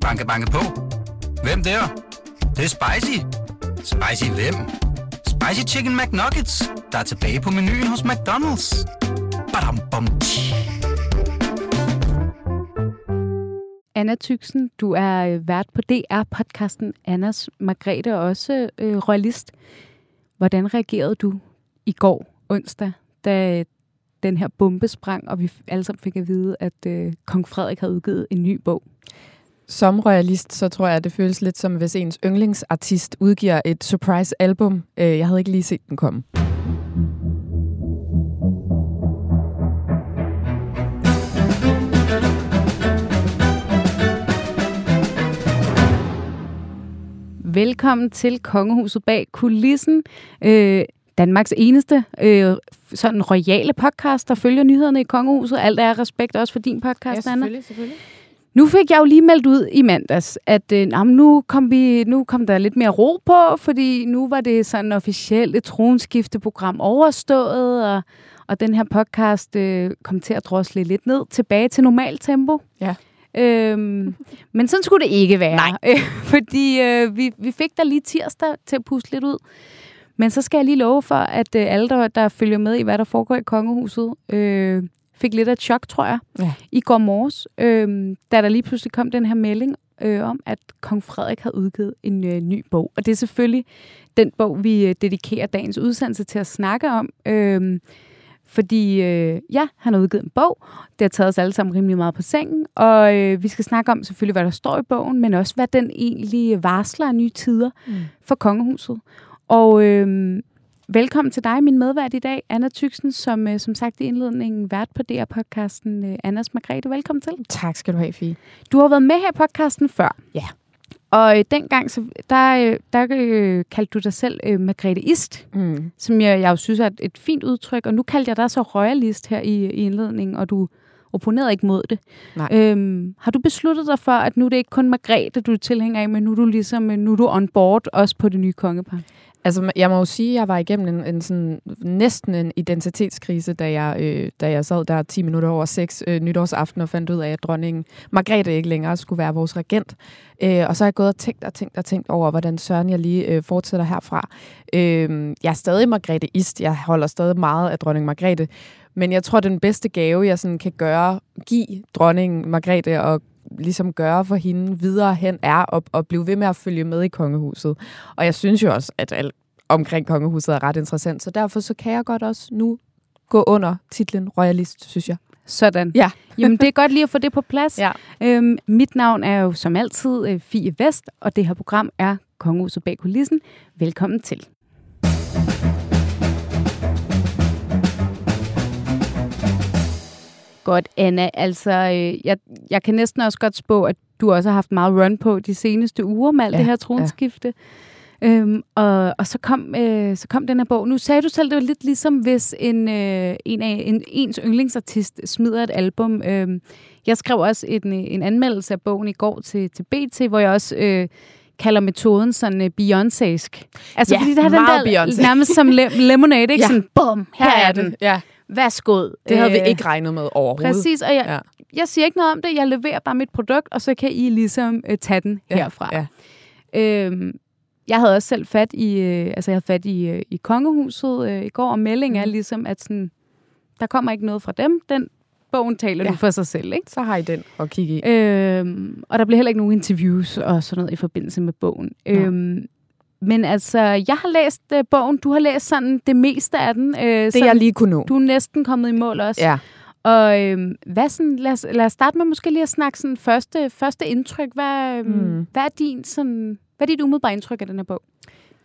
Banke, banke på. Hvem der? Det, det er spicy. Spicy hvem? Spicy Chicken McNuggets, der er tilbage på menuen hos McDonald's. Badum, bom, tji. Anna Tyksen, du er øh, vært på DR-podcasten Annas Margrethe, også øh, royalist. Hvordan reagerede du i går, onsdag, da øh, den her bombe sprang, og vi alle sammen fik at vide, at øh, kong Frederik havde udgivet en ny bog? Som royalist, så tror jeg, at det føles lidt som, hvis ens yndlingsartist udgiver et surprise-album. Øh, Jeg havde ikke lige set den komme. Velkommen til Kongehuset bag kulissen. Øh, Danmarks eneste øh, sådan royale podcast, der følger nyhederne i Kongehuset. Alt er respekt også for din podcast, Anna. selvfølgelig. Nu fik jeg jo lige meldt ud i mandags, at øh, jamen, nu, kom vi, nu kom der lidt mere ro på, fordi nu var det sådan officielt et tronskifteprogram overstået, og, og den her podcast øh, kom til at drosle lidt ned tilbage til normalt tempo. Ja. Øhm, men sådan skulle det ikke være. Nej. fordi øh, vi, vi fik der lige tirsdag til at puste lidt ud. Men så skal jeg lige love for, at øh, alle, der, der følger med i, hvad der foregår i kongehuset, øh, fik lidt af et chok, tror jeg, Ja. i går morges, øh, da der lige pludselig kom den her melding øh, om, at kong Frederik havde udgivet en øh, ny bog. Og det er selvfølgelig den bog, vi øh, dedikerer dagens udsendelse til at snakke om. Øh, fordi øh, ja, han har udgivet en bog. Det har taget os alle sammen rimelig meget på sengen. Og øh, vi skal snakke om selvfølgelig, hvad der står i bogen, men også, hvad den egentlig varsler af nye tider Mm. for kongehuset. Og øh, velkommen til dig, min medvært i dag, Anna Tyksen, som øh, som sagt i indledningen vært på DR-podcasten øh, Annas Margrethe. Velkommen til. Tak skal du have, Fie. Du har været med her i podcasten før. Ja. Og øh, dengang, så, der, øh, der øh, kaldte du dig selv øh, Margrethe Ist, Mm. som jeg, jeg jo synes er et, et fint udtryk. Og nu kaldte jeg dig så royalist her i, i indledningen, og du opponerede ikke mod det. Nej. Øhm, har du besluttet dig for, at nu er det ikke kun Margrethe, du er tilhænger af, men nu er du ligesom nu er du on board også på det nye kongepar? Altså, jeg må jo sige, at jeg var igennem en, en sådan, næsten en identitetskrise, da jeg, øh, da jeg sad der 10 minutter over 6 øh, nytårsaften og fandt ud af, at dronningen Margrethe ikke længere skulle være vores regent. Øh, og så har jeg gået og tænkt og tænkt og tænkt over, hvordan søren jeg lige øh, fortsætter herfra. Øh, jeg er stadig Margrethe Ist. Jeg holder stadig meget af dronning Margrethe. Men jeg tror, den bedste gave, jeg sådan kan gøre, give dronningen Margrethe og ligesom gøre for hende videre hen, er at, at blive ved med at følge med i kongehuset. Og jeg synes jo også, at alt omkring kongehuset er ret interessant, så derfor så kan jeg godt også nu gå under titlen royalist, synes jeg. Sådan. Ja. Jamen, det er godt lige at få det på plads. Ja. Øhm, mit navn er jo som altid øh, Fie Vest, og det her program er Kongehuset bag kulissen. Velkommen til. Godt, Anna. Altså, øh, jeg, jeg kan næsten også godt spå, at du også har haft meget run på de seneste uger med alt Ja, det her tronskifte. Øhm, og, og så kom, øh, så kom den her bog. Nu sagde du selv, det var lidt ligesom, hvis en, øh, en af en, ens yndlingsartist smider et album. Øhm, jeg skrev også en, en anmeldelse af bogen i går til, til BT, hvor jeg også øh, kalder metoden sådan øh, Beyoncésk. Altså, Ja, fordi der er den der Beyoncé. nærmest som le- lemonade, ikke? Ja. Ja. Sådan, bum, her, er den. Ja. Værsgo. Det havde vi Øh, ikke regnet med overhovedet. Præcis, og jeg, Ja. ja. jeg siger ikke noget om det. Jeg leverer bare mit produkt, og så kan I ligesom øh, tage den Ja, herfra. ja. Øhm, jeg havde også selv fat i, øh, altså jeg havde fat i, øh, i kongehuset øh, i går, og meldingen Mhm. er ligesom, at sådan, der kommer ikke noget fra dem. Den bogen taler Ja. ja. nu for sig selv, ikke? Så har I den at kigge i. Øhm, og der bliver heller ikke nogen interviews og sådan noget i forbindelse med bogen. Nå. Øhm, men altså, jeg har læst øh, bogen. Du har læst sådan det meste af den. Øh, Det sådan, jeg lige kunne nå. Du er næsten kommet i mål også. Ja. Og øhm, hvad sådan, lad, os, lad os starte med måske lige at snakke sådan første, første indtryk. Hvad, øhm, Mm. hvad, er din, sådan, hvad er dit umiddelbare indtryk af den her bog?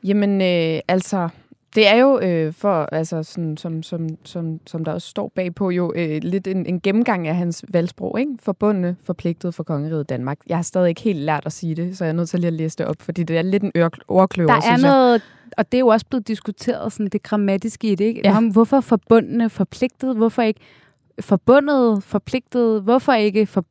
Jamen, øh, altså, det er jo øh, for, altså, sådan, som, som, som, som der også står bagpå, jo øh, lidt en, en gennemgang af hans valgsprog, ikke? Forbundne, forpligtet for kongeriget Danmark. Jeg har stadig ikke helt lært at sige det, så jeg er nødt til lige at læse det op, fordi det er lidt en ordkløver, Der er noget, og det er jo også blevet diskuteret, sådan det grammatiske i det, ikke? Ja. Om, hvorfor forbundne forpligtet, hvorfor ikke forbundet forpligtet, hvorfor ikke for,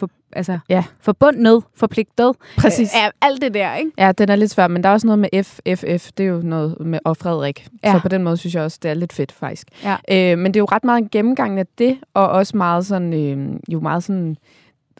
for, altså, Ja. forbundet forpligtet. Præcis. Øh, alt det der, ikke? Ja, den er lidt svær, men der er også noget med F, FF, det er jo noget med, og Frederik. Ja. Så på den måde synes jeg også, det er lidt fedt faktisk. Ja. Øh, men det er jo ret meget en gennemgang af det, og også meget sådan, øh, jo meget sådan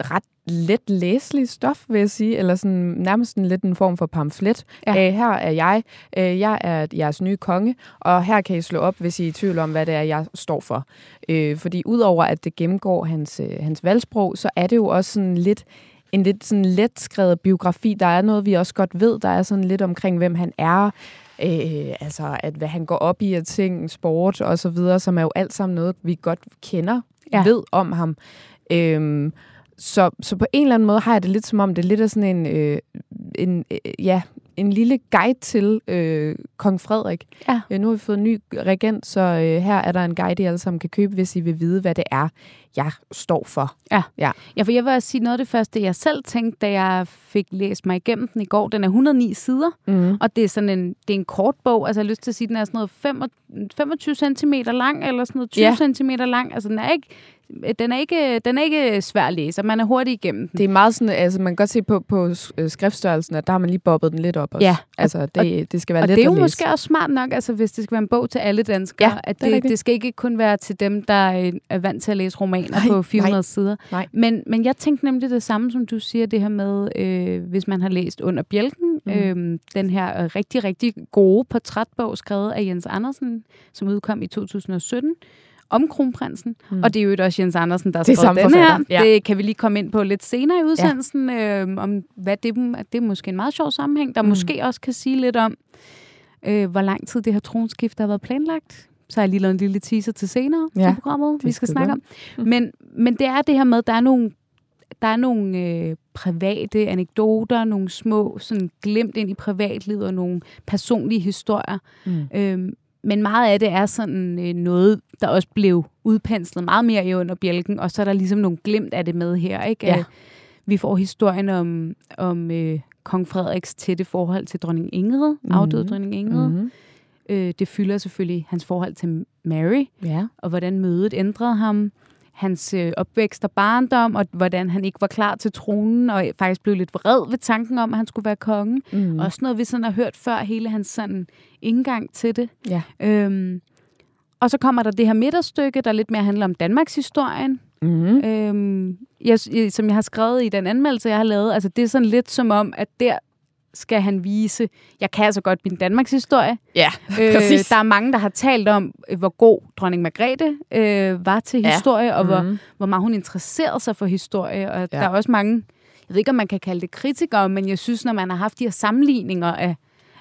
ret let læselig stof, vil jeg sige, eller sådan, nærmest en, lidt en form for pamflet. Ja. Æh, her er jeg, øh, jeg er jeres nye konge, og her kan I slå op, hvis I er i tvivl om, hvad det er, jeg står for. Øh, fordi udover at det gennemgår hans, øh, hans valgsprog, så er det jo også sådan lidt en lidt sådan let skrevet biografi. Der er noget, vi også godt ved. Der er sådan lidt omkring, hvem han er. Øh, altså, at hvad han går op i af ting, sport og så videre, som er jo alt sammen noget, vi godt kender, ja. ved om ham. Øh, så, så på en eller anden måde har jeg det lidt som om, det er lidt af sådan en, øh, en øh, ja, en lille guide til øh, kong Frederik. Ja. Øh, nu har vi fået en ny regent, så øh, her er der en guide, I alle sammen kan købe, hvis I vil vide, hvad det er, jeg står for. Ja, ja. ja for jeg vil sige noget af det første, jeg selv tænkte, da jeg fik læst mig igennem den i går. Den er 109 sider, mm. og det er sådan en, det er en kort bog. Altså jeg har lyst til at sige, at den er sådan noget 25 cm lang, eller sådan noget 20 ja. cm lang. Altså den er ikke den er ikke, den er ikke svær at læse, man er hurtig igennem den. Det er meget sådan, altså man kan godt se på, på øh, skriftstørrelsen, at der har man lige bobbet den lidt op også. Ja. Altså det, og, det skal være og let det er jo måske også smart nok, altså hvis det skal være en bog til alle danskere, ja, at det, det, det skal ikke kun være til dem, der er vant til at læse romaner nej, på 400 nej, sider. Nej. Men, men jeg tænkte nemlig det samme, som du siger, det her med, øh, hvis man har læst Under Bjælken, mm. øh, den her rigtig, rigtig gode portrætbog, skrevet af Jens Andersen, som udkom i 2017, om kronprinsen. Mm. Og det er jo også Jens Andersen, der har skrevet den her. Ja. Det kan vi lige komme ind på lidt senere i udsendelsen, ja. øh, om hvad det, det er måske en meget sjov sammenhæng, der mm. måske også kan sige lidt om, øh, hvor lang tid det her tronskift har været planlagt. Så har jeg lige lavet en lille teaser til senere ja, i programmet, vi skal snakke om. Mm. Men, men det er det her med, at der er nogle der er nogle øh, private anekdoter, nogle små sådan glemt ind i privatlivet og nogle personlige historier. Mm. Øhm, men meget af det er sådan øh, noget, der også blev udpenslet meget mere i under bjælken, og så er der ligesom nogle glimt af det med her. Ikke? Ja. Vi får historien om, om øh, kong Frederiks tætte forhold til dronning Ingrid, mm-hmm. afdøde dronning Ingrid. Mm-hmm. Øh, det fylder selvfølgelig hans forhold til Mary, ja. og hvordan mødet ændrede ham hans øh, opvækst og barndom, og hvordan han ikke var klar til tronen, og faktisk blev lidt vred ved tanken om, at han skulle være konge. Mm. Også noget, vi sådan har hørt før, hele hans sådan indgang til det. Ja. Øhm, og så kommer der det her midterstykke, der lidt mere handler om Danmarks historien. Mm-hmm. Øhm, jeg, som jeg har skrevet i den anmeldelse, jeg har lavet, altså det er sådan lidt som om, at der skal han vise, jeg kan altså godt min Danmarks historie. Ja, øh, præcis. Der er mange, der har talt om, øh, hvor god dronning Margrethe øh, var til ja. historie, og mm. hvor, mhm. hvor meget hun interesserede sig for historie. Og ja. der er også mange, jeg ved ikke, om man kan kalde det kritikere, men jeg synes, når man har haft de her sammenligninger af,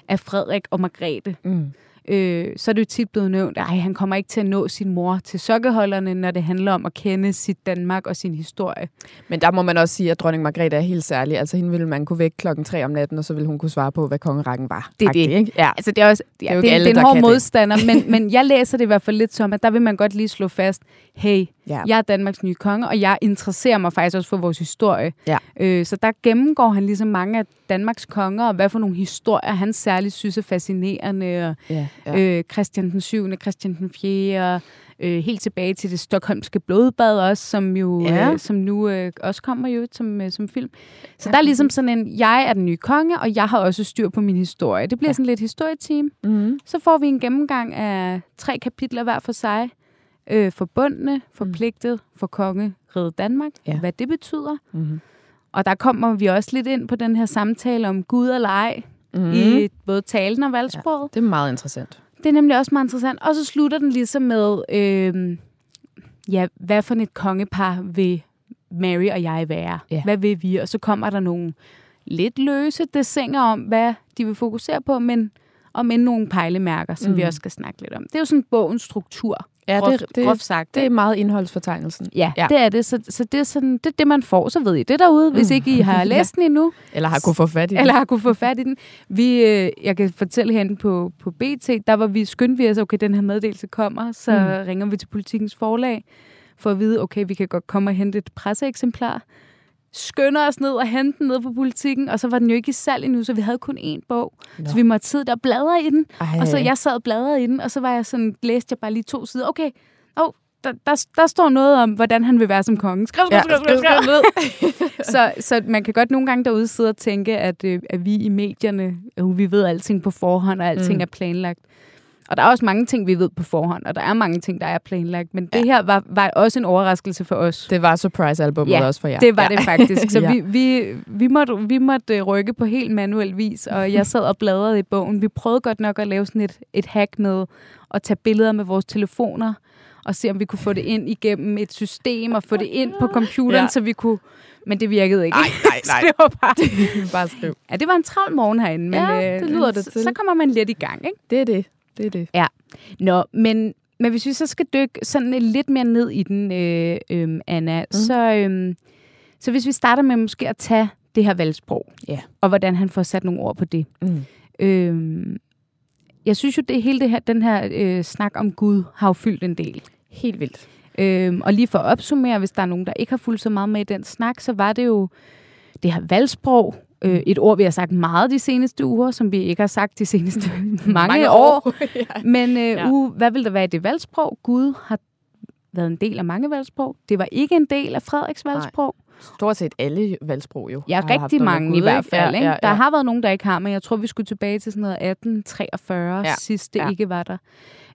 af Frederik og Margrethe, mm øh, så er det jo tit blevet nævnt, at han kommer ikke til at nå sin mor til sokkeholderne, når det handler om at kende sit Danmark og sin historie. Men der må man også sige, at dronning Margrethe er helt særlig. Altså hende ville man kunne vække klokken tre om natten, og så ville hun kunne svare på, hvad kongerækken var. Det er det. Ikke? Ja. Altså, det er, også, ja, det er, jo det, alle, det er en hård modstander, men, men jeg læser det i hvert fald lidt som, at der vil man godt lige slå fast, hey, ja. jeg er Danmarks nye konge, og jeg interesserer mig faktisk også for vores historie. Ja. Øh, så der gennemgår han ligesom mange af Danmarks konger, og hvad for nogle historier han særligt synes er fascinerende. Og, ja, ja. Øh, Christian den 7., Christian den 4., øh, helt tilbage til det stokholmske blodbad også, som jo ja. øh, som nu øh, også kommer jo som, øh, som film. Så ja. der er ligesom sådan en, jeg er den nye konge, og jeg har også styr på min historie. Det bliver ja. sådan lidt historieteam. Mm-hmm. Så får vi en gennemgang af tre kapitler hver for sig. Øh, forbundne, forpligtet mm. for kongeriget Danmark, ja. hvad det betyder. Mm-hmm. Og der kommer vi også lidt ind på den her samtale om Gud og leg mm. i både talen og valgsproget. Ja, det er meget interessant. Det er nemlig også meget interessant. Og så slutter den ligesom med, øh, ja, hvad for et kongepar vil Mary og jeg være? Ja. Hvad vil vi? Og så kommer der nogle lidt løse desinger om, hvad de vil fokusere på, men og med nogle pejlemærker, som mm. vi også skal snakke lidt om. Det er jo sådan bogens struktur. Ja, groft, det, det, groft sagt. Det er meget indholdsfortegnelsen. Ja, ja, det er det. Så, så det er sådan, det, det, man får. Så ved I det derude, hvis mm. ikke I har læst ja. den endnu. Eller har kunne få fat i den. Eller har kunne få fat i den. Vi, øh, jeg kan fortælle herinde på, på BT, der var vi skyndt vi os, okay, den her meddelelse kommer, så mm. ringer vi til politikens forlag for at vide, okay, vi kan godt komme og hente et presseeksemplar skynder os ned og hente den ned på politikken, og så var den jo ikke i salg endnu, så vi havde kun én bog. Nå. Så vi måtte sidde der og bladre i den, Ej. og så jeg sad og bladrede i den, og så var jeg sådan, læste jeg bare lige to sider. Okay, oh, der, der, der står noget om, hvordan han vil være som konge. Skriv, skriv, skriv, skriv, skriv, skriv. så, så man kan godt nogle gange derude sidde og tænke, at, øh, at vi i medierne, øh, vi ved alting på forhånd, og alting mm. er planlagt. Og der er også mange ting, vi ved på forhånd, og der er mange ting, der er planlagt. Men ja. det her var, var også en overraskelse for os. Det var surprise-albummet Ja, også for jer. Det var ja. det faktisk. Så Ja. vi, vi, vi, måtte, vi måtte øh, rykke på helt manuel vis, og jeg sad og bladrede i bogen. Vi prøvede godt nok at lave sådan et, et hack med at tage billeder med vores telefoner, og se, om vi kunne få det ind igennem et system, og få det ind på computeren, Ja. så vi kunne... Men det virkede ikke. Nej, nej, nej. det var bare... Bare skriv. Ja, det var en travl morgen herinde, men Ja, øh, det lyder det så, til. så kommer man lidt i gang, ikke? Det er det. Det er det. Nå, men, men hvis vi så skal dykke sådan lidt mere ned i den, øh, øh, Anna, mm. så, øh, så hvis vi starter med måske at tage det her valgsprog, Ja. og hvordan han får sat nogle ord på det. Mm. Øh, jeg synes jo, det hele det her, den her øh, snak om Gud har jo fyldt en del. Helt vildt. Øhm, og lige for at opsummere, hvis der er nogen, der ikke har fulgt så meget med i den snak, så var det jo det her valgsprog. Øh, et ord, vi har sagt meget de seneste uger, som vi ikke har sagt de seneste mange, mange år. ja. Men øh, Ja. ja. uh, hvad vil der være i det valgsprog? Gud har været en del af mange valgsprog. Det var ikke en del af Frederiks valgsprog. Stort set alle valgsprog jo. Ja, rigtig mange Gud, i hvert fald. Ikke? Ja, ja, Der ja. har været nogen, der ikke har, men jeg tror, vi skulle tilbage til sådan noget 1843, Ja. ja. sidst det Ja. ja. ikke var der.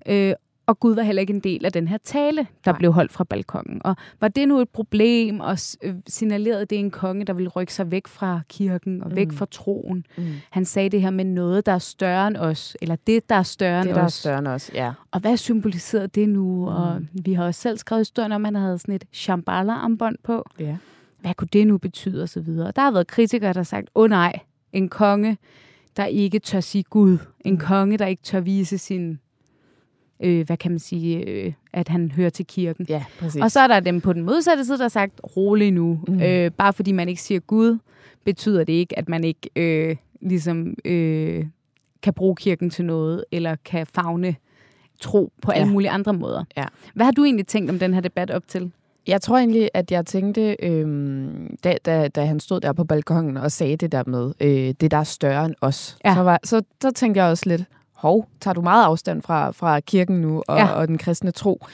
Øh, og Gud var heller ikke en del af den her tale, der Nej. Blev holdt fra balkongen. Og var det nu et problem, og øh, signalerede det en konge, der ville rykke sig væk fra kirken og væk Mm. fra troen? Mm. Han sagde det her med noget, der er større end os, eller det, der er større Det end der er os. større end os, ja. Og hvad symboliserede det nu? Mm. Mm. Og vi har også selv skrevet historien om, at han havde sådan et Shambhala-armbånd på. ja. Hvad kunne det nu betyde? Og så videre. Der har været kritikere, der har sagt, åh oh, nej, en konge, der ikke tør sige Gud. En Mm. konge, der ikke tør vise sin, øh, hvad kan man sige, øh, at han hører til kirken. Ja, præcis. Og så er der dem på den modsatte side, der har sagt, rolig nu. Mm. Øh, bare fordi man ikke siger Gud, betyder det ikke, at man ikke øh, ligesom øh, kan bruge kirken til noget, eller kan fagne tro på alle Ja. mulige andre måder. Ja. Hvad har du egentlig tænkt om den her debat op til? Jeg tror egentlig, at jeg tænkte, øhm, da, da, da han stod der på balkongen og sagde det der med, øh, det der er større end os, Ja. så, var, så, så tænkte jeg også lidt, hov, tager du meget afstand fra, fra kirken nu og, Ja. og den kristne tro?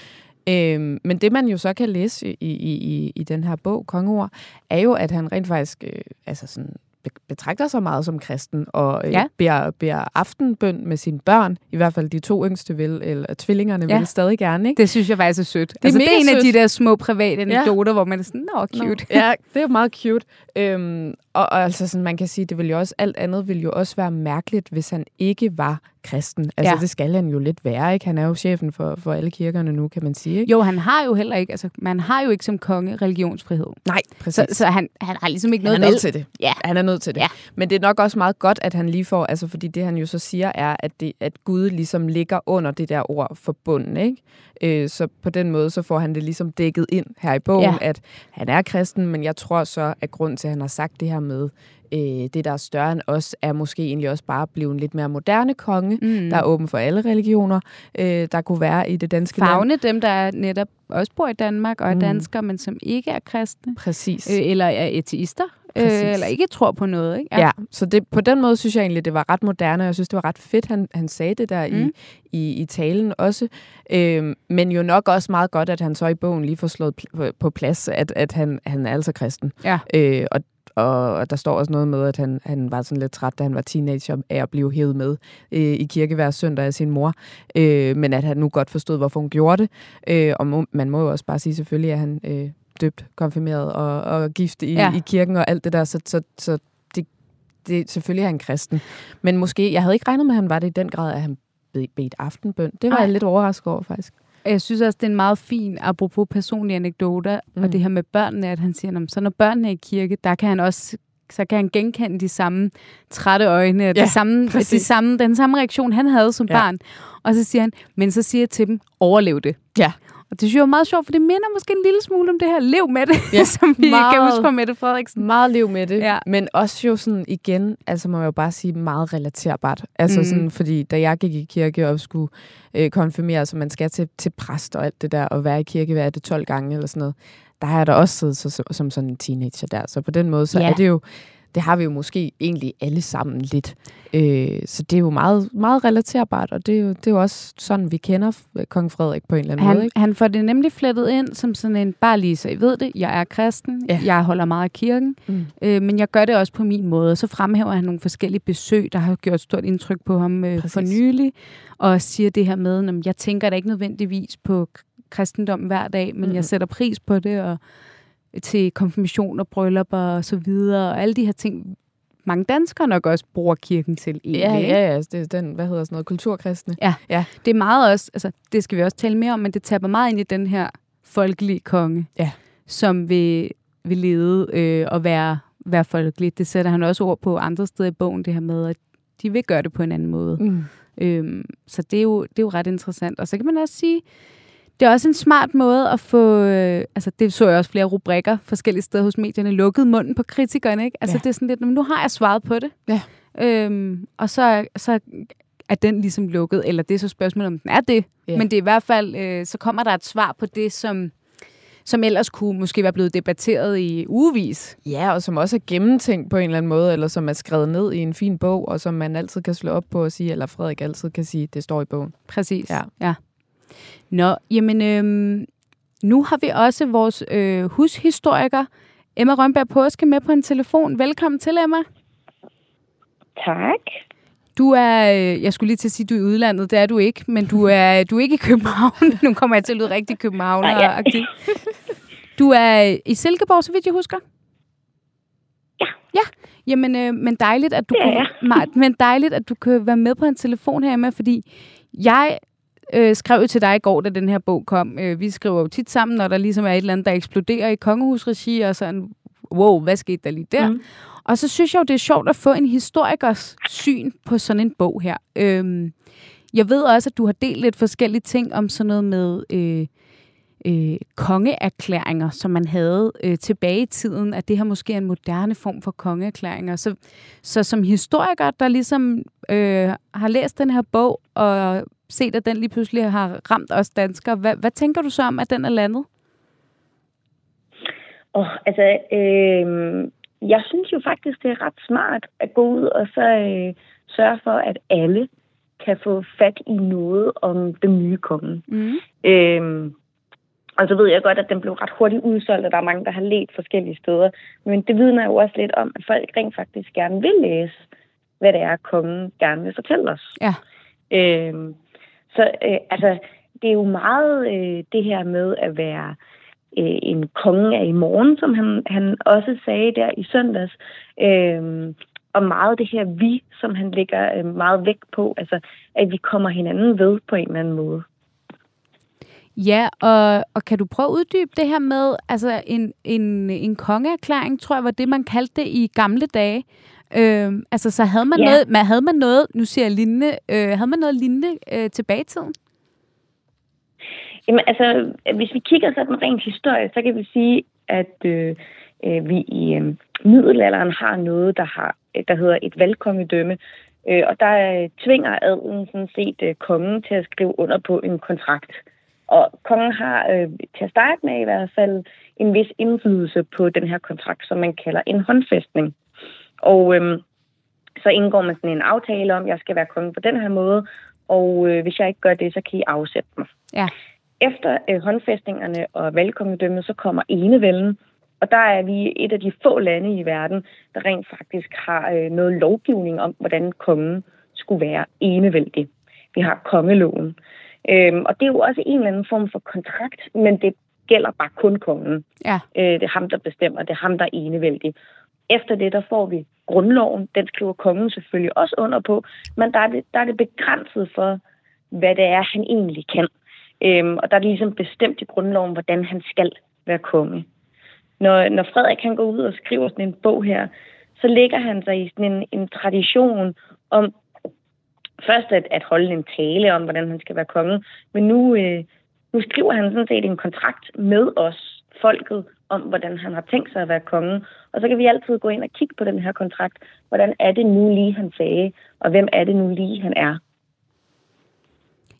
Øhm, men det, man jo så kan læse i, i, i, i den her bog, Kongeord, er jo, at han rent faktisk øh, altså sådan, be- betragter sig meget som kristen, og øh, Ja. beder, beder aftenbøn med sine børn, i hvert fald de to yngste vil, eller tvillingerne Ja. vil stadig gerne, ikke? Det synes jeg faktisk er sødt. Det er altså, det er en af sødt. de der små private anekdoter, ja. hvor man er sådan, nå, cute. Nå, ja, det er jo meget cute. Øhm, og, og altså sådan, man kan sige, det vil jo også, alt andet vil jo også være mærkeligt, hvis han ikke var kristen. Altså Ja. det skal han jo lidt være, ikke? Han er jo chefen for, for alle kirkerne nu, kan man sige, ikke? Jo, han har jo heller ikke, altså man har jo ikke som konge religionsfrihed. Nej, præcis. Så, så han, han har ligesom ikke han noget er nødt til det. Ja. Han er nødt til det. Ja. Men det er nok også meget godt, at han lige får, altså fordi det han jo så siger er, at, det, at Gud ligesom ligger under det der ord forbundet, ikke? Øh, så på den måde, så får han det ligesom dækket ind her i bogen, Ja. at han er kristen, men jeg tror så, at grund til, at han har sagt det her med, øh, det der er større end os, er måske egentlig også bare blevet en lidt mere moderne konge, Mm. der er åben for alle religioner, øh, der kunne være i det danske land. Fagne dem, der netop også bor i Danmark og er Mm. danskere, men som ikke er kristne, Præcis. øh, eller er ateister, øh, eller ikke tror på noget. Ikke? Ja, ja så det, på den måde synes jeg egentlig, det var ret moderne, og jeg synes, det var ret fedt, han, han sagde det der mm. I, i, i talen også. Øhm, men jo nok også meget godt, at han så i bogen lige får slået pl- på- på plads, at, at han, han er altså kristen. Ja. Øh, og, og, og der står også noget med, at han, han var sådan lidt træt, da han var teenager, af at blive hævet med øh, i kirke hver søndag af sin mor. Øh, men at han nu godt forstod, hvorfor hun gjorde det. Øh, og må, man må jo også bare sige selvfølgelig, at han øh, døbt, konfirmeret og, og gift i, ja. I kirken og alt det der. Så, så, så det, det, selvfølgelig er han kristen. Men måske, jeg havde ikke regnet med, at han var det i den grad, at han bed, bedt aftenbøn. Det var Ej. jeg lidt overrasket over, faktisk. Jeg synes også, det er en meget fin, apropos personlige anekdoter, Mm. og det her med børnene, at han siger, "Nå, men så når børnene er i kirke, der kan han også så kan han genkende de samme trætte øjne, og Ja, de samme, præcis. de samme, den samme reaktion, han havde som ja. barn. Og så siger han, men så siger jeg til dem, overlev det. Ja. Og det synes jeg er meget sjovt, for det minder måske en lille smule om det her, lev med det, Ja, som vi meget. kan huske fra Mette Frederiksen. Meget liv med det, Ja. men også jo sådan igen, altså må jeg jo bare sige, meget relaterbart. Altså Mm. sådan, fordi da jeg gik i kirke og skulle øh, konfirmere, så man skal til, til præst og alt det der, og være i kirke, hvad er det, 12 gange eller sådan noget, der har jeg da også siddet så, som sådan en teenager der. Så på den måde, så Ja. er det jo, det har vi jo måske egentlig alle sammen lidt. Øh, så det er jo meget, meget relaterbart, og det er, jo, det er jo også sådan, vi kender kong Frederik på en eller anden han, måde. Ikke? Han får det nemlig flettet ind som sådan en, bare lige så I ved det, jeg er kristen, ja. jeg holder meget af kirken, mm. øh, men jeg gør det også på min måde. Så fremhæver han nogle forskellige besøg, der har gjort stort indtryk på ham øh, for nylig, og siger det her med, at jeg tænker da ikke nødvendigvis på kristendom hver dag, men mm. jeg sætter pris på det, og til konfirmationer, bryllupper og så videre, og alle de her ting, mange danskere nok også bruger kirken til. Egentlig, ja, ja, ja, altså, det er den, hvad hedder sådan noget, kulturkristne. Ja, ja, det er meget også, altså det skal vi også tale mere om, men det taber meget ind i den her folkelige konge, ja. som vil, vil lede øh, og være, være folkelig. Det sætter han også ord på andre steder i bogen, det her med, at de vil gøre det på en anden måde. Mm. Øhm, så det er, jo, det er jo ret interessant. Og så kan man også sige, det er også en smart måde at få, øh, altså det så jeg også flere rubrikker forskellige steder hos medierne, lukket munden på kritikerne, ikke? Altså ja. det er sådan lidt, nu har jeg svaret på det. Ja. Øhm, og så, så er den ligesom lukket, eller det er så spørgsmålet, om den er det. Ja. Men det er i hvert fald, øh, så kommer der et svar på det, som, som ellers kunne måske være blevet debatteret i ugevis. Ja, og som også er gennemtænkt på en eller anden måde, eller som er skrevet ned i en fin bog, og som man altid kan slå op på og sige, eller Frederik altid kan sige, det står i bogen. Præcis, ja. ja. Nå, jamen, øhm, nu har vi også vores øh, hushistoriker, Emma Rønberg Påske, med på en telefon. Velkommen til, Emma. Tak. Du er, øh, jeg skulle lige til at sige, at du er i udlandet, det er du ikke, men du er, du er ikke i København. nu kommer jeg til at lyde rigtig københavn ja. Du er i Silkeborg, så vidt jeg husker. Ja. Ja, jamen, øh, men dejligt, at du ja, kunne, men dejligt, at du kan være med på en telefon her med, fordi jeg øh, skrev jo til dig i går, da den her bog kom. Øh, vi skriver jo tit sammen, når der ligesom er et eller andet, der eksploderer i kongehusregi, og sådan, wow, hvad skete der lige der? Mm. Og så synes jeg jo, det er sjovt at få en historikers syn på sådan en bog her. Øhm, jeg ved også, at du har delt lidt forskellige ting om sådan noget med øh, øh, kongeerklæringer, som man havde øh, tilbage i tiden, at det her måske er en moderne form for kongeerklæringer. Så, så som historiker, der ligesom øh, har læst den her bog og set, at den lige pludselig har ramt os danskere, hvad, hvad tænker du så om, at den er landet? Oh, altså, øh, jeg synes jo faktisk, det er ret smart at gå ud og så øh, sørge for, at alle kan få fat i noget om den nye konge. Mm. Øh, og så ved jeg godt, at den blev ret hurtigt udsolgt, og der er mange, der har let forskellige steder. Men det vidner jo også lidt om, at folk rent faktisk gerne vil læse, hvad det er, kongen gerne vil fortælle os. Ja. Øh, så øh, altså, det er jo meget øh, det her med at være øh, en konge af i morgen, som han, han også sagde der i søndags. Øh, og meget det her vi, som han lægger øh, meget vægt på, altså at vi kommer hinanden ved på en eller anden måde. Ja, og, og kan du prøve at uddybe det her med, altså en, en, en kongeerklæring, tror jeg var det, man kaldte det i gamle dage. Øh, altså, så havde man, ja. noget, man, havde man noget, nu siger jeg lignende, øh, havde man noget lignende øh, tilbage i tiden? Jamen, altså, hvis vi kigger sådan rent historisk, så kan vi sige, at øh, øh, vi i øh, middelalderen har noget, der har der hedder et valgkongedømme, øh, og der øh, tvinger adelen sådan set øh, kongen til at skrive under på en kontrakt. Og kongen har øh, til at starte med i hvert fald en vis indflydelse på den her kontrakt, som man kalder en håndfæstning. Og øhm, så indgår man sådan en aftale om, at jeg skal være konge på den her måde, og øh, hvis jeg ikke gør det, så kan I afsætte mig. Ja. Efter øh, håndfæstningerne og valgkongedømmet, så kommer enevælden, og der er vi et af de få lande i verden, der rent faktisk har øh, noget lovgivning om, hvordan kongen skulle være enevældig. Vi har kongeloven. Øhm, og det er jo også en eller anden form for kontrakt, men det gælder bare kun kongen. Ja. Øh, det er ham, der bestemmer. Det er ham, der er enevældig. Efter det, der får vi grundloven. Den skriver kongen selvfølgelig også under på, men der er det, der er det begrænset for, hvad det er, han egentlig kan. Øhm, og der er det ligesom bestemt i grundloven, hvordan han skal være konge. Når, når Frederik han går ud og skriver sådan en bog her, så ligger han sig i sådan en, en tradition om først at, at holde en tale om, hvordan han skal være konge, men nu, øh, nu skriver han sådan set en kontrakt med os, folket, om hvordan han har tænkt sig at være konge. Og så kan vi altid gå ind og kigge på den her kontrakt. Hvordan er det nu lige, han sagde, og hvem er det nu lige, han er?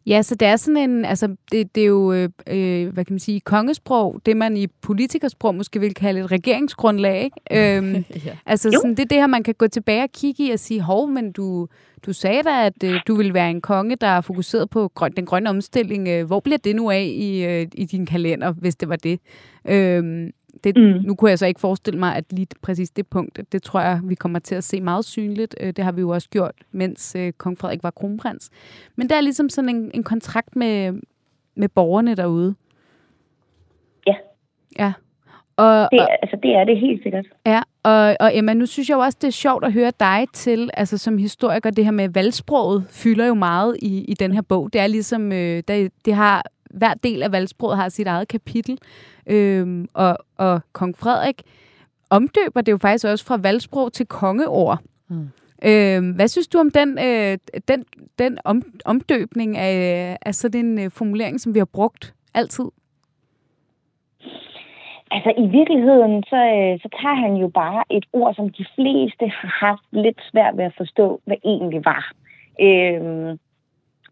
Ja, så det er sådan en, altså det, det er jo, øh, øh, hvad kan man sige, kongesprog, det man i politikersprog måske vil kalde et regeringsgrundlag, ikke? Øhm, ja. Altså sådan, det er det her, man kan gå tilbage og kigge i og sige, hov, men du, du sagde da, at øh, du vil være en konge, der er fokuseret på grøn, den grønne omstilling. Øh, hvor bliver det nu af i, øh, i din kalender, hvis det var det? Øhm, det, mm. Nu kunne jeg så ikke forestille mig, at lige præcis det punkt, det tror jeg, vi kommer til at se meget synligt. Øh, det har vi jo også gjort, mens øh, kong Frederik var kronprins. Men det er ligesom sådan en, en kontrakt med, med borgerne derude. Ja. Ja. Og, det, altså, det er det helt sikkert. Ja, og, og Emma, nu synes jeg jo også, det er sjovt at høre dig til, altså som historiker, det her med valgsproget fylder jo meget i, i den her bog. Det er ligesom, øh, det, det har, hver del af valgsproget har sit eget kapitel. Øhm, og, og kong Frederik omdøber det jo faktisk også fra valgsprog til kongeord. Mm. Øhm, hvad synes du om den, øh, den, den om, omdøbning af, af sådan en øh, formulering, som vi har brugt altid? Altså i virkeligheden, så, øh, så tager han jo bare et ord, som de fleste har haft lidt svært ved at forstå, hvad egentlig var. Øhm,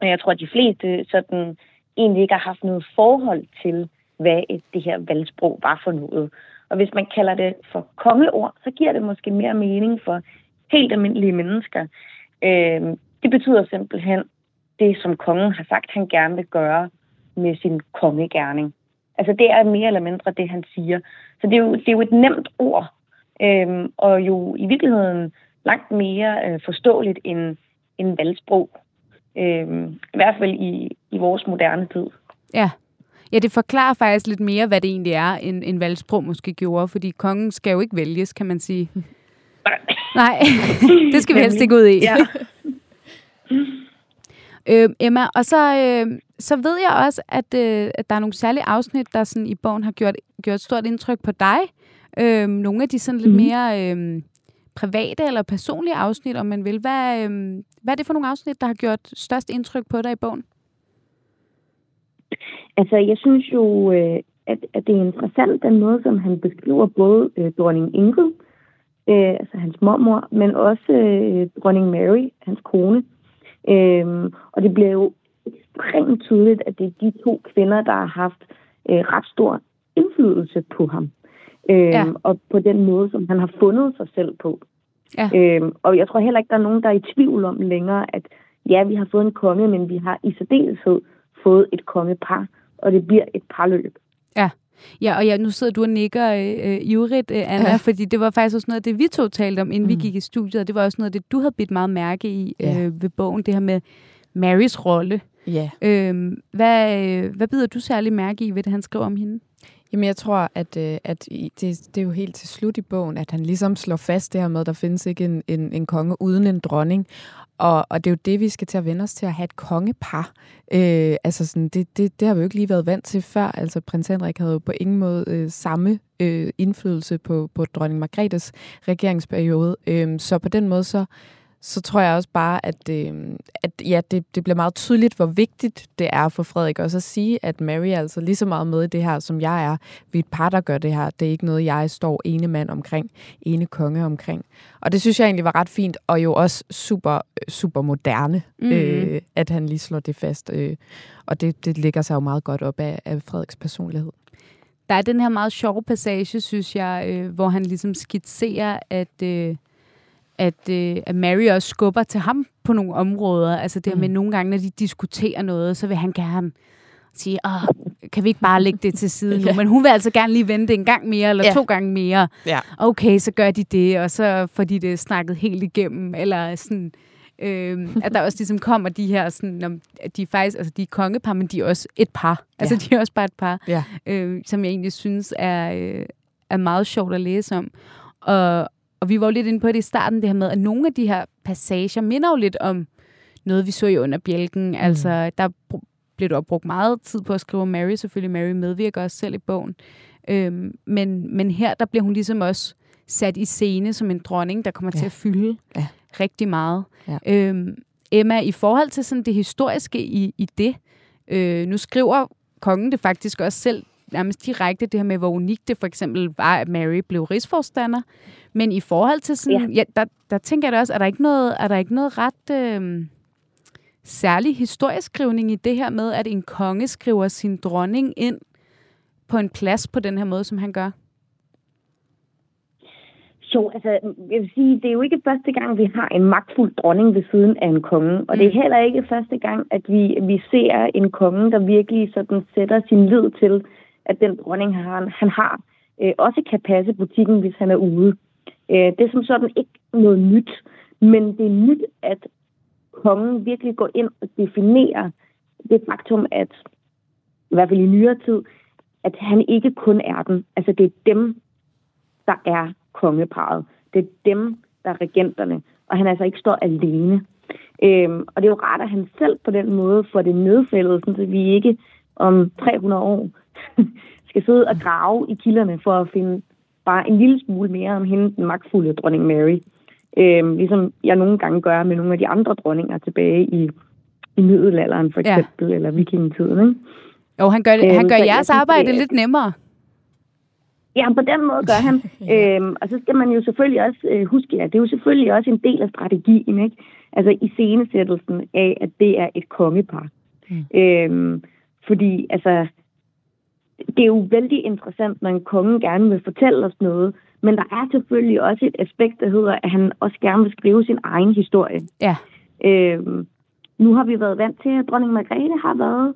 og jeg tror, at de fleste sådan, egentlig ikke har haft noget forhold til, hvad et, det her valgsprog var for noget. Og hvis man kalder det for kongeord, så giver det måske mere mening for helt almindelige mennesker. Øh, det betyder simpelthen det, som kongen har sagt, han gerne vil gøre med sin kongegærning. Altså det er mere eller mindre det, han siger. Så det er jo, det er jo et nemt ord, øh, og jo i virkeligheden langt mere øh, forståeligt end, end valgsprog. Øhm, I hvert fald i, i vores moderne tid. Ja. Ja, det forklarer faktisk lidt mere, hvad det egentlig er, end, end valgsprog måske gjorde, fordi kongen skal jo ikke vælges, kan man sige. Nej. Nej, det skal vi helst ikke ud i. Ja. øh, Emma, og så, øh, så ved jeg også, at, øh, at der er nogle særlige afsnit, der sådan i bogen har gjort, gjort stort indtryk på dig. Øh, nogle af de sådan lidt mm. mere øh, private eller personlige afsnit, om man vil. Hvad, øh, hvad er det for nogle afsnit, der har gjort størst indtryk på dig i bogen? Altså, jeg synes jo, øh, at, at det er interessant, den måde, som han beskriver både øh, dronning Ingrid, øh, altså hans mormor, men også øh, dronning Mary, hans kone. Øh, og det bliver jo ekstremt tydeligt, at det er de to kvinder, der har haft øh, ret stor indflydelse på ham. Øh, ja. Og på den måde, som han har fundet sig selv på. Ja. Øh, og jeg tror heller ikke, der er nogen, der er i tvivl om længere, at ja, vi har fået en konge, men vi har i særdeleshed fået et kongepar, og det bliver et parløb. Ja. Ja, og ja, nu sidder du og nikker øh, ivrigt, øh, Anna, ja. fordi det var faktisk også noget af det, vi to talte om, inden mm. vi gik i studiet, og det var også noget af det, du havde bidt meget mærke i øh, ja. ved bogen, det her med Marys rolle. Ja. Øh, hvad, øh, hvad bider du særlig mærke i ved det, han skriver om hende? Jamen, jeg tror, at, øh, at det, det er jo helt til slut i bogen, at han ligesom slår fast det her med, at der findes ikke en, en, en konge uden en dronning. Og, og det er jo det, vi skal til at vende os til at have et kongepar. Øh, altså sådan, det, det, det har vi jo ikke lige været vant til før. Altså prins Henrik havde jo på ingen måde øh, samme øh, indflydelse på, på dronning Margrethes regeringsperiode. Øh, så på den måde så så tror jeg også bare, at, øh, at ja, det, det bliver meget tydeligt, hvor vigtigt det er for Frederik også at sige, at Mary er altså lige så meget med i det her, som jeg er. Vi er et par, der gør det her. Det er ikke noget, jeg står ene mand omkring, ene konge omkring. Og det synes jeg egentlig var ret fint, og jo også super, super moderne, mm. øh, at han lige slår det fast. Øh, og det, det ligger sig jo meget godt op af, af Frederiks personlighed. Der er den her meget sjove passage, synes jeg, øh, hvor han ligesom skitserer, at... Øh at, øh, at Mary også skubber til ham på nogle områder. Altså det mm. med nogle gange, når de diskuterer noget, så vil han gerne sige, Åh, kan vi ikke bare lægge det til side nu? ja. Men hun vil altså gerne lige vente en gang mere, eller ja. to gange mere. Ja. Okay, så gør de det, og så får de det snakket helt igennem. Eller sådan, øh, at der også ligesom kommer de her, sådan, at de er faktisk, altså de er kongepar, men de er også et par. Altså ja. de er også bare et par, ja. øh, som jeg egentlig synes er, øh, er meget sjovt at læse om. Og, og vi var jo lidt inde på det i starten, det her med, at nogle af de her passager minder jo lidt om noget, vi så i under bjælken. Mm. Altså, der blev du brugt meget tid på at skrive Mary. Selvfølgelig, Mary medvirker også selv i bogen. Øhm, men, men her, der bliver hun ligesom også sat i scene som en dronning, der kommer ja. til at fylde ja. rigtig meget. Ja. Øhm, Emma, i forhold til sådan det historiske i, i det, øh, nu skriver kongen det faktisk også selv nærmest direkte, det her med, hvor unikt det for eksempel var, at Mary blev rigsforstander. Men i forhold til sådan, ja. Ja, der, der tænker jeg da også, er der ikke noget, er der ikke noget ret, øh, særlig historieskrivning i det her med, at en konge skriver sin dronning ind på en plads på den her måde, som han gør? Jo, altså, jeg vil sige, det er jo ikke første gang, vi har en magtfuld dronning ved siden af en konge. Og det er mm. heller ikke første gang, at vi, vi ser en konge, der virkelig sådan sætter sin lid til, at den dronning, han, han har, øh, også kan passe butikken, hvis han er ude. Øh, det er som sådan ikke noget nyt, men det er nyt, at kongen virkelig går ind og definerer det faktum, at i hvert fald i nyere tid, at han ikke kun er den. Altså det er dem, der er kongeparet. Det er dem, der er regenterne. Og han altså ikke står alene. Øhm, og det er jo rart, at han selv på den måde får det nedfældet, så vi ikke om 300 år skal sidde og grave i kilderne for at finde bare en lille smule mere om hende, den magtfulde dronning Mary. Øhm, ligesom jeg nogle gange gør med nogle af de andre dronninger tilbage i, i middelalderen for eksempel, ja. eller vikingetiden. Ikke? Jo, han gør, det, han gør øhm, jeres arbejde det, lidt nemmere. Ja, på den måde gør han. øhm, og så skal man jo selvfølgelig også øh, huske, at det er jo selvfølgelig også en del af strategien, ikke? Altså i scenesættelsen af, at det er et kongepar. Mm. Øhm, fordi, altså, det er jo vældig interessant, når en konge gerne vil fortælle os noget, men der er selvfølgelig også et aspekt, der hedder, at han også gerne vil skrive sin egen historie. Ja. Øhm, nu har vi været vant til, at dronning Margrethe har været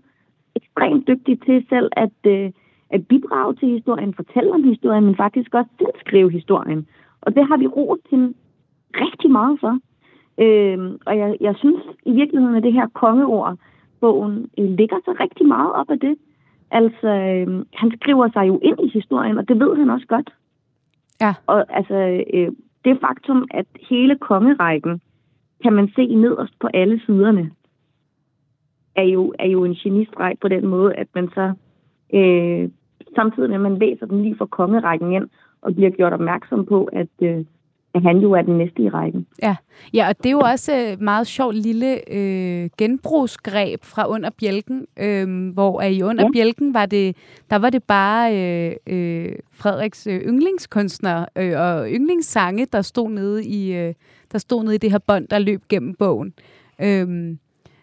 ekstremt dygtig til selv at, øh, at bidrage til historien, fortælle om historien, men faktisk også selv skrive historien. Og det har vi roet hende rigtig meget for. Øhm, og jeg, jeg synes i virkeligheden, at det her kongeord, bogen, øh, ligger så rigtig meget op af det. Altså, øh, han skriver sig jo ind i historien, og det ved han også godt. Ja. Og altså, øh, det faktum, at hele kongerækken kan man se nederst på alle siderne, er jo, er jo en genistreg på den måde, at man så øh, samtidig med, at man læser den lige fra kongerækken ind, og bliver gjort opmærksom på, at, øh, at han jo er den næste i rækken. Ja, ja og det er jo også et meget sjovt lille øh, genbrugsgreb fra under bjælken, øh, hvor i under ja. bjælken var det, der var det bare øh, øh, Frederiks øh, yndlingskunstner øh, og yndlingssange, der stod nede i øh, der stod nede i det her bånd, der løb gennem bogen. Øh,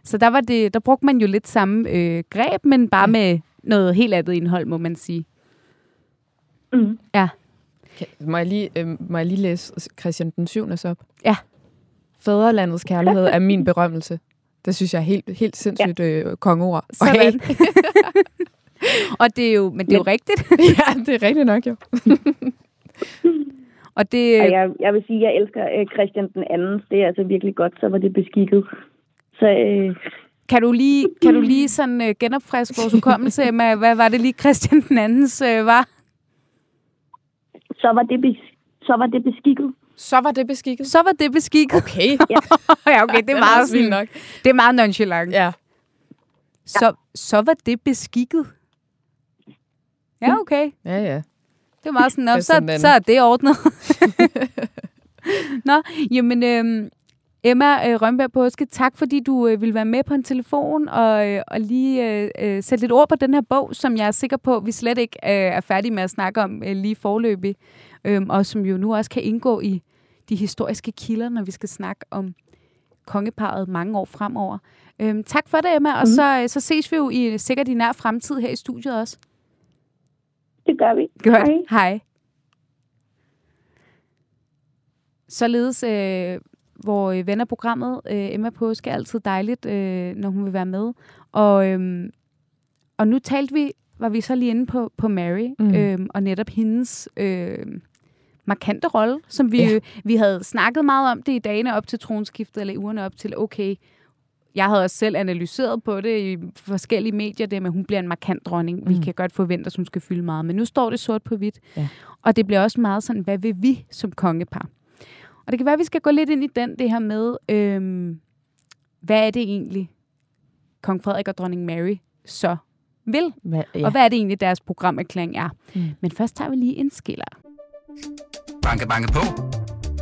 så der var det, der brugte man jo lidt samme øh, greb, men bare med noget helt andet indhold, må man sige. Mm. Ja. Okay, må, jeg lige, øh, må jeg lige læse Christian den 7. op? Ja. Fædrelandets kærlighed er min berømmelse. Det synes jeg er helt, helt sindssygt ja. øh, kongeord. Sådan. og det er jo, men det er jo rigtigt. ja, det er rigtigt nok jo. og det... Og jeg, jeg vil sige, at jeg elsker øh, Christian den anden. Det er altså virkelig godt, så var det beskikket. Så øh, kan du lige, kan du lige sådan uh, genopfriske vores hukommelse med, hvad var det lige Christian den andens uh, var? Så var det, så var det beskikket. Så var det beskikket? Så var det beskikket. Okay. ja. ja, okay, det er meget sådan, nok. Det er meget nonchalant. Ja. Så, så var det beskikket. Ja, okay. Ja, ja. Det er meget sådan, så, så er det ordnet. Nå, jamen, øhm, Emma øh, Rønberg Påske, tak fordi du øh, vil være med på en telefon og, øh, og lige øh, øh, sætte lidt ord på den her bog, som jeg er sikker på, vi slet ikke øh, er færdige med at snakke om øh, lige forløbig, øh, og som jo nu også kan indgå i de historiske kilder, når vi skal snakke om kongeparet mange år fremover. Øh, tak for det, Emma, og mm. så, øh, så ses vi jo i sikkert i nær fremtid her i studiet også. Det gør vi. Godt. Hej. Hej. Således øh, hvor øh, ven af programmet, øh, Emma Påske, er altid dejligt, øh, når hun vil være med. Og, øh, og nu talte vi, var vi så lige inde på, på Mary, mm. øh, og netop hendes øh, markante rolle, som vi, ja. vi havde snakket meget om det i dagene op til tronskiftet, eller i ugerne op til, okay, jeg havde også selv analyseret på det i forskellige medier, det med, at hun bliver en markant dronning. Mm. Vi kan godt forvente, at hun skal fylde meget, men nu står det sort på hvidt. Ja. Og det bliver også meget sådan, hvad vil vi som kongepar? Og det kan være, at vi skal gå lidt ind i den, det her med, øhm, hvad er det egentlig, kong Frederik og dronning Mary så vil? Hva, ja. Og hvad er det egentlig, deres programerklæring er? Mm. Men først tager vi lige en skiller. Banke, banke på.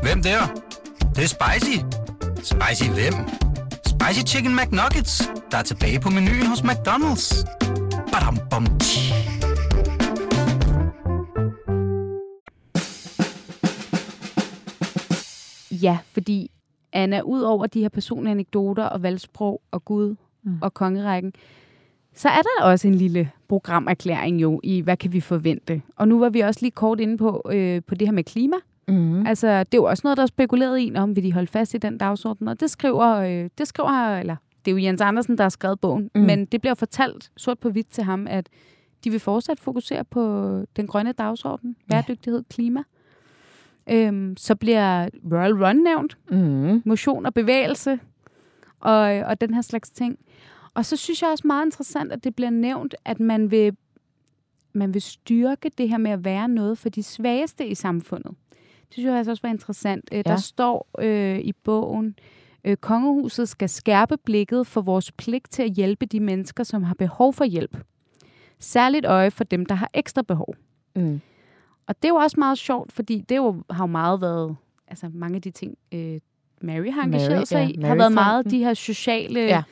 Hvem der? Det, det er spicy. Spicy hvem? Spicy Chicken McNuggets, der er tilbage på menuen hos McDonald's. Badum, bom, tji. Ja, fordi Anna, ud over de her personlige anekdoter og valgsprog og Gud mm. og kongerækken, så er der også en lille programerklæring jo i, hvad kan vi forvente. Og nu var vi også lige kort inde på, øh, på det her med klima. Mm. Altså, det er jo også noget, der er spekuleret i, om vil de holde fast i den dagsorden. Og det skriver, øh, det skriver eller det er jo Jens Andersen, der har skrevet bogen, mm. men det bliver fortalt sort på hvidt til ham, at de vil fortsat fokusere på den grønne dagsorden, bæredygtighed, klima. Øhm, så bliver Royal Run nævnt, mm. motion og bevægelse, og, og den her slags ting. Og så synes jeg også meget interessant, at det bliver nævnt, at man vil, man vil styrke det her med at være noget for de svageste i samfundet. Det synes jeg altså også var interessant. Øh, ja. Der står øh, i bogen, øh, kongehuset skal skærpe blikket for vores pligt til at hjælpe de mennesker, som har behov for hjælp. Særligt øje for dem, der har ekstra behov. Mm. Og det er jo også meget sjovt, fordi det jo, har jo meget været, altså mange af de ting, øh, Mary har engageret Mary, sig ja, i, Mary har været meget de her sociale, ja.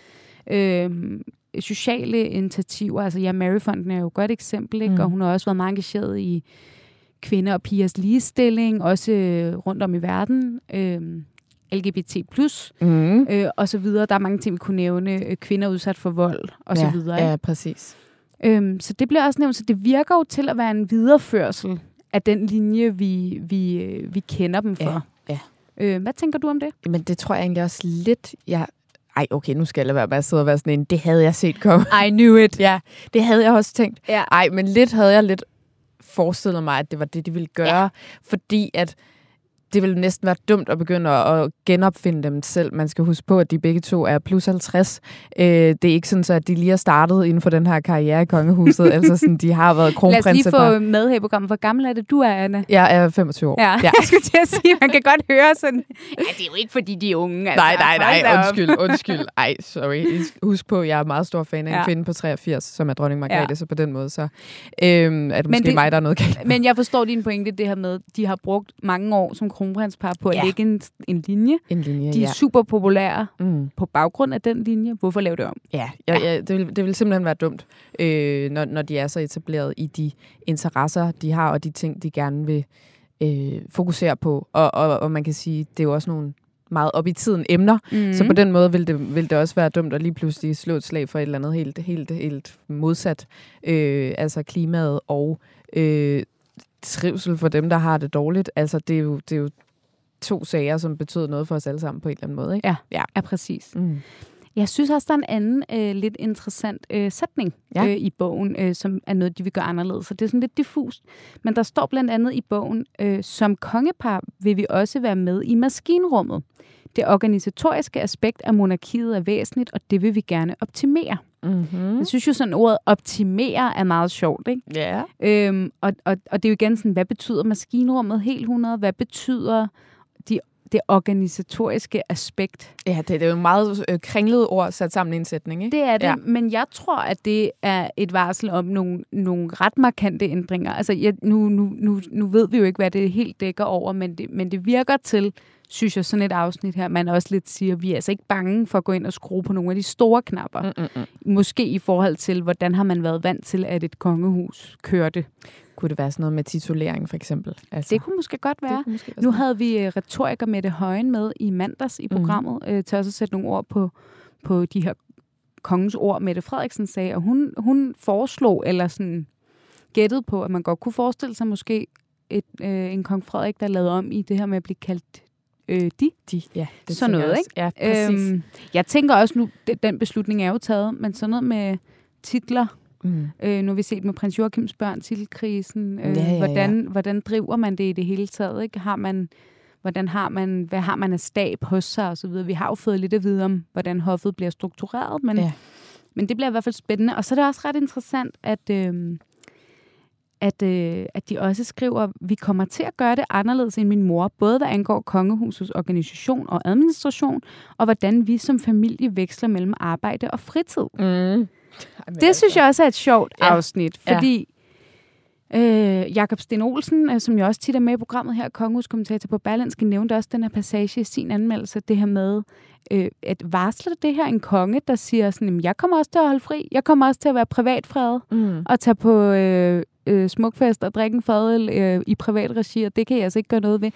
øh, sociale initiativer. Altså ja, Maryfonden er jo et godt eksempel, ikke? Mm. og hun har også været meget engageret i kvinder og pigers ligestilling, også øh, rundt om i verden. Øh, LGBT+, mm. øh, og så videre. Der er mange ting, vi kunne nævne. Øh, kvinder udsat for vold, og ja, så videre. Ikke? Ja, præcis. Øhm, så det bliver også nævnt, så det virker jo til at være en videreførsel af den linje, vi, vi, øh, vi kender dem for. Ja, ja. Øh, hvad tænker du om det? Men det tror jeg egentlig også lidt, jeg ej, okay, nu skal jeg være med at sidde og være sådan en, det havde jeg set komme. I knew it. Ja, det havde jeg også tænkt. Ja. Ej, men lidt havde jeg lidt forestillet mig, at det var det, de ville gøre. Ja. Fordi at det vil næsten være dumt at begynde at genopfinde dem selv. Man skal huske på, at de begge to er plus 50. Øh, det er ikke sådan, så at de lige har startet inden for den her karriere i kongehuset. altså sådan, de har været kronprinser. Lad os lige få med her i programmet. Hvor gammel er det, du er, Anna? Jeg er 25 år. Ja, ja. jeg skulle til at sige, man kan godt høre sådan... Ja, det er jo ikke, fordi de er unge. Altså. Nej, nej, nej. Undskyld, undskyld. Ej, sorry. Husk på, jeg er meget stor fan af en ja. kvinde på 83, som er dronning Margrethe, ja. så på den måde, så øhm, er det måske det, mig, der er noget galt. Men jeg forstår din pointe, det her med, de har brugt mange år som kronprinspar på at ja. lægge en, en linje. En linje, De er ja. super populære mm. på baggrund af den linje. Hvorfor lave det om? Ja, ja, ja det, vil, det vil simpelthen være dumt, øh, når, når de er så etableret i de interesser, de har, og de ting, de gerne vil øh, fokusere på. Og, og, og man kan sige, det er jo også nogle meget op i tiden emner, mm. så på den måde vil det, vil det også være dumt at lige pludselig slå et slag for et eller andet helt, helt, helt modsat. Øh, altså klimaet og øh, trivsel for dem, der har det dårligt. Altså det er jo, det er jo to sager, som betød noget for os alle sammen på en eller anden måde. Ikke? Ja, ja. ja præcis. Mm. Jeg synes også, der er en anden øh, lidt interessant øh, sætning ja. øh, i bogen, øh, som er noget, de vil gøre anderledes. Så det er sådan lidt diffust. Men der står blandt andet i bogen, øh, som kongepar vil vi også være med i maskinrummet. Det organisatoriske aspekt af monarkiet er væsentligt, og det vil vi gerne optimere. Mm-hmm. Jeg synes jo sådan, ordet optimere er meget sjovt, ikke? Ja. Øhm, og, og, og det er jo igen sådan, hvad betyder maskinrummet helt 100? Hvad betyder de, det organisatoriske aspekt. Ja, det, det er jo en meget øh, kringlet ord sat sammen i en sætning, ikke? Det er det, ja. men jeg tror, at det er et varsel om nogle, nogle ret markante ændringer. Altså, jeg, nu, nu, nu, nu ved vi jo ikke, hvad det helt dækker over, men det, men det virker til, synes jeg, sådan et afsnit her, man også lidt siger, at vi er altså ikke bange for at gå ind og skrue på nogle af de store knapper. Mm-mm. Måske i forhold til, hvordan har man været vant til, at et kongehus kørte. Kunne det være sådan noget med titulering, for eksempel? Altså, det kunne måske godt være. Måske nu havde vi uh, retoriker Mette Højen med i mandags i mhm. programmet, mm. uh, til også at sætte nogle ord på, på de her kongens ord, Mette Frederiksen sagde, og hun, hun foreslog, eller sådan gættede på, at man godt kunne forestille sig måske et, øh, en kong Frederik, der lavede om i det her med at blive kaldt øh, de. De, ja. Det sådan noget, ikke? Ja, præcis. Øhm, jeg tænker også nu, den beslutning er jo taget, men sådan noget med titler, Mm. Øh, nu har vi set med prins Joachims børn, titelkrisen. Øh, ja, ja, ja. Hvordan, hvordan driver man det i det hele taget? Ikke? Har man, hvordan har man, hvad har man af stab hos sig og så videre. Vi har jo fået lidt at vide om, hvordan hoffet bliver struktureret, men, ja. men det bliver i hvert fald spændende. Og så er det også ret interessant, at, øh, at, øh, at de også skriver, at vi kommer til at gøre det anderledes end min mor, både hvad angår kongehusets organisation og administration, og hvordan vi som familie veksler mellem arbejde og fritid. Mm. Det altså. synes jeg også er et sjovt ja. afsnit, fordi ja. øh, Jakob Sten Olsen, øh, som jeg også tit er med i programmet her, kongehuskommentator på Berlinske, nævnte også den her passage i sin anmeldelse, det her med, øh, at varsler det her en konge, der siger sådan, jeg kommer også til at holde fri, jeg kommer også til at være privatfred, mm. og tage på øh, øh, smukfest og drikke en fadel øh, i privat regi, og det kan jeg altså ikke gøre noget ved.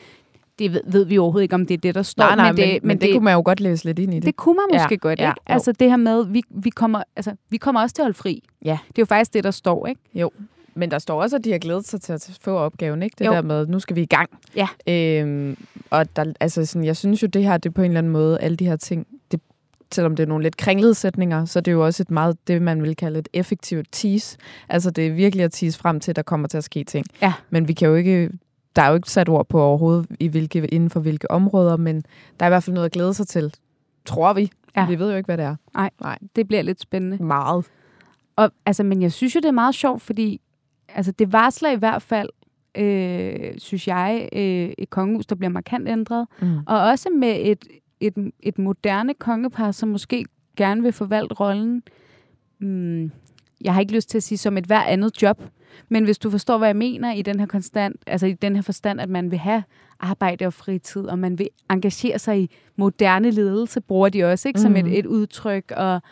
det ved, ved vi overhovedet ikke, om det er det, der står. Nej, nej, men, det, men, men det, det kunne man jo godt læse lidt ind i det. det kunne man måske Ja, godt, ja, ikke? jo. Altså det her med, vi, vi, kommer, altså, vi kommer også til at holde fri. Ja. Det er jo faktisk det, der står, ikke? Jo, men der står også, at de har glædet sig til at få opgaven, ikke? Det Jo. der med, nu skal vi i gang. Ja. Øhm, og der, altså sådan, jeg synes jo, det her, det på en eller anden måde, alle de her ting, selvom det er nogle lidt kringlede sætninger, så er det jo også et meget, det man vil kalde et effektivt tease. Altså det er virkelig at tease frem til, at der kommer til at ske ting. Ja. Men vi kan jo ikke, der er jo ikke sat ord på overhovedet, i hvilke, inden for hvilke områder, men der er i hvert fald noget at glæde sig til, tror vi. Ja. Vi ved jo ikke, hvad det er. Det bliver lidt spændende. Meget. Og, altså, men jeg synes jo, det er meget sjovt, fordi altså, det varsler i hvert fald, øh, synes jeg, øh, et kongehus, der bliver markant ændret. Mm. Og også med et, et, et moderne kongepar, som måske gerne vil forvalte rollen. Mm, jeg har ikke lyst til at sige som et hver andet job, men hvis du forstår, hvad jeg mener i den her konstant, altså i den her forstand, at man vil have arbejde og fritid, og man vil engagere sig i moderne ledelse, bruger de også ikke som Mhm. et, et udtryk, og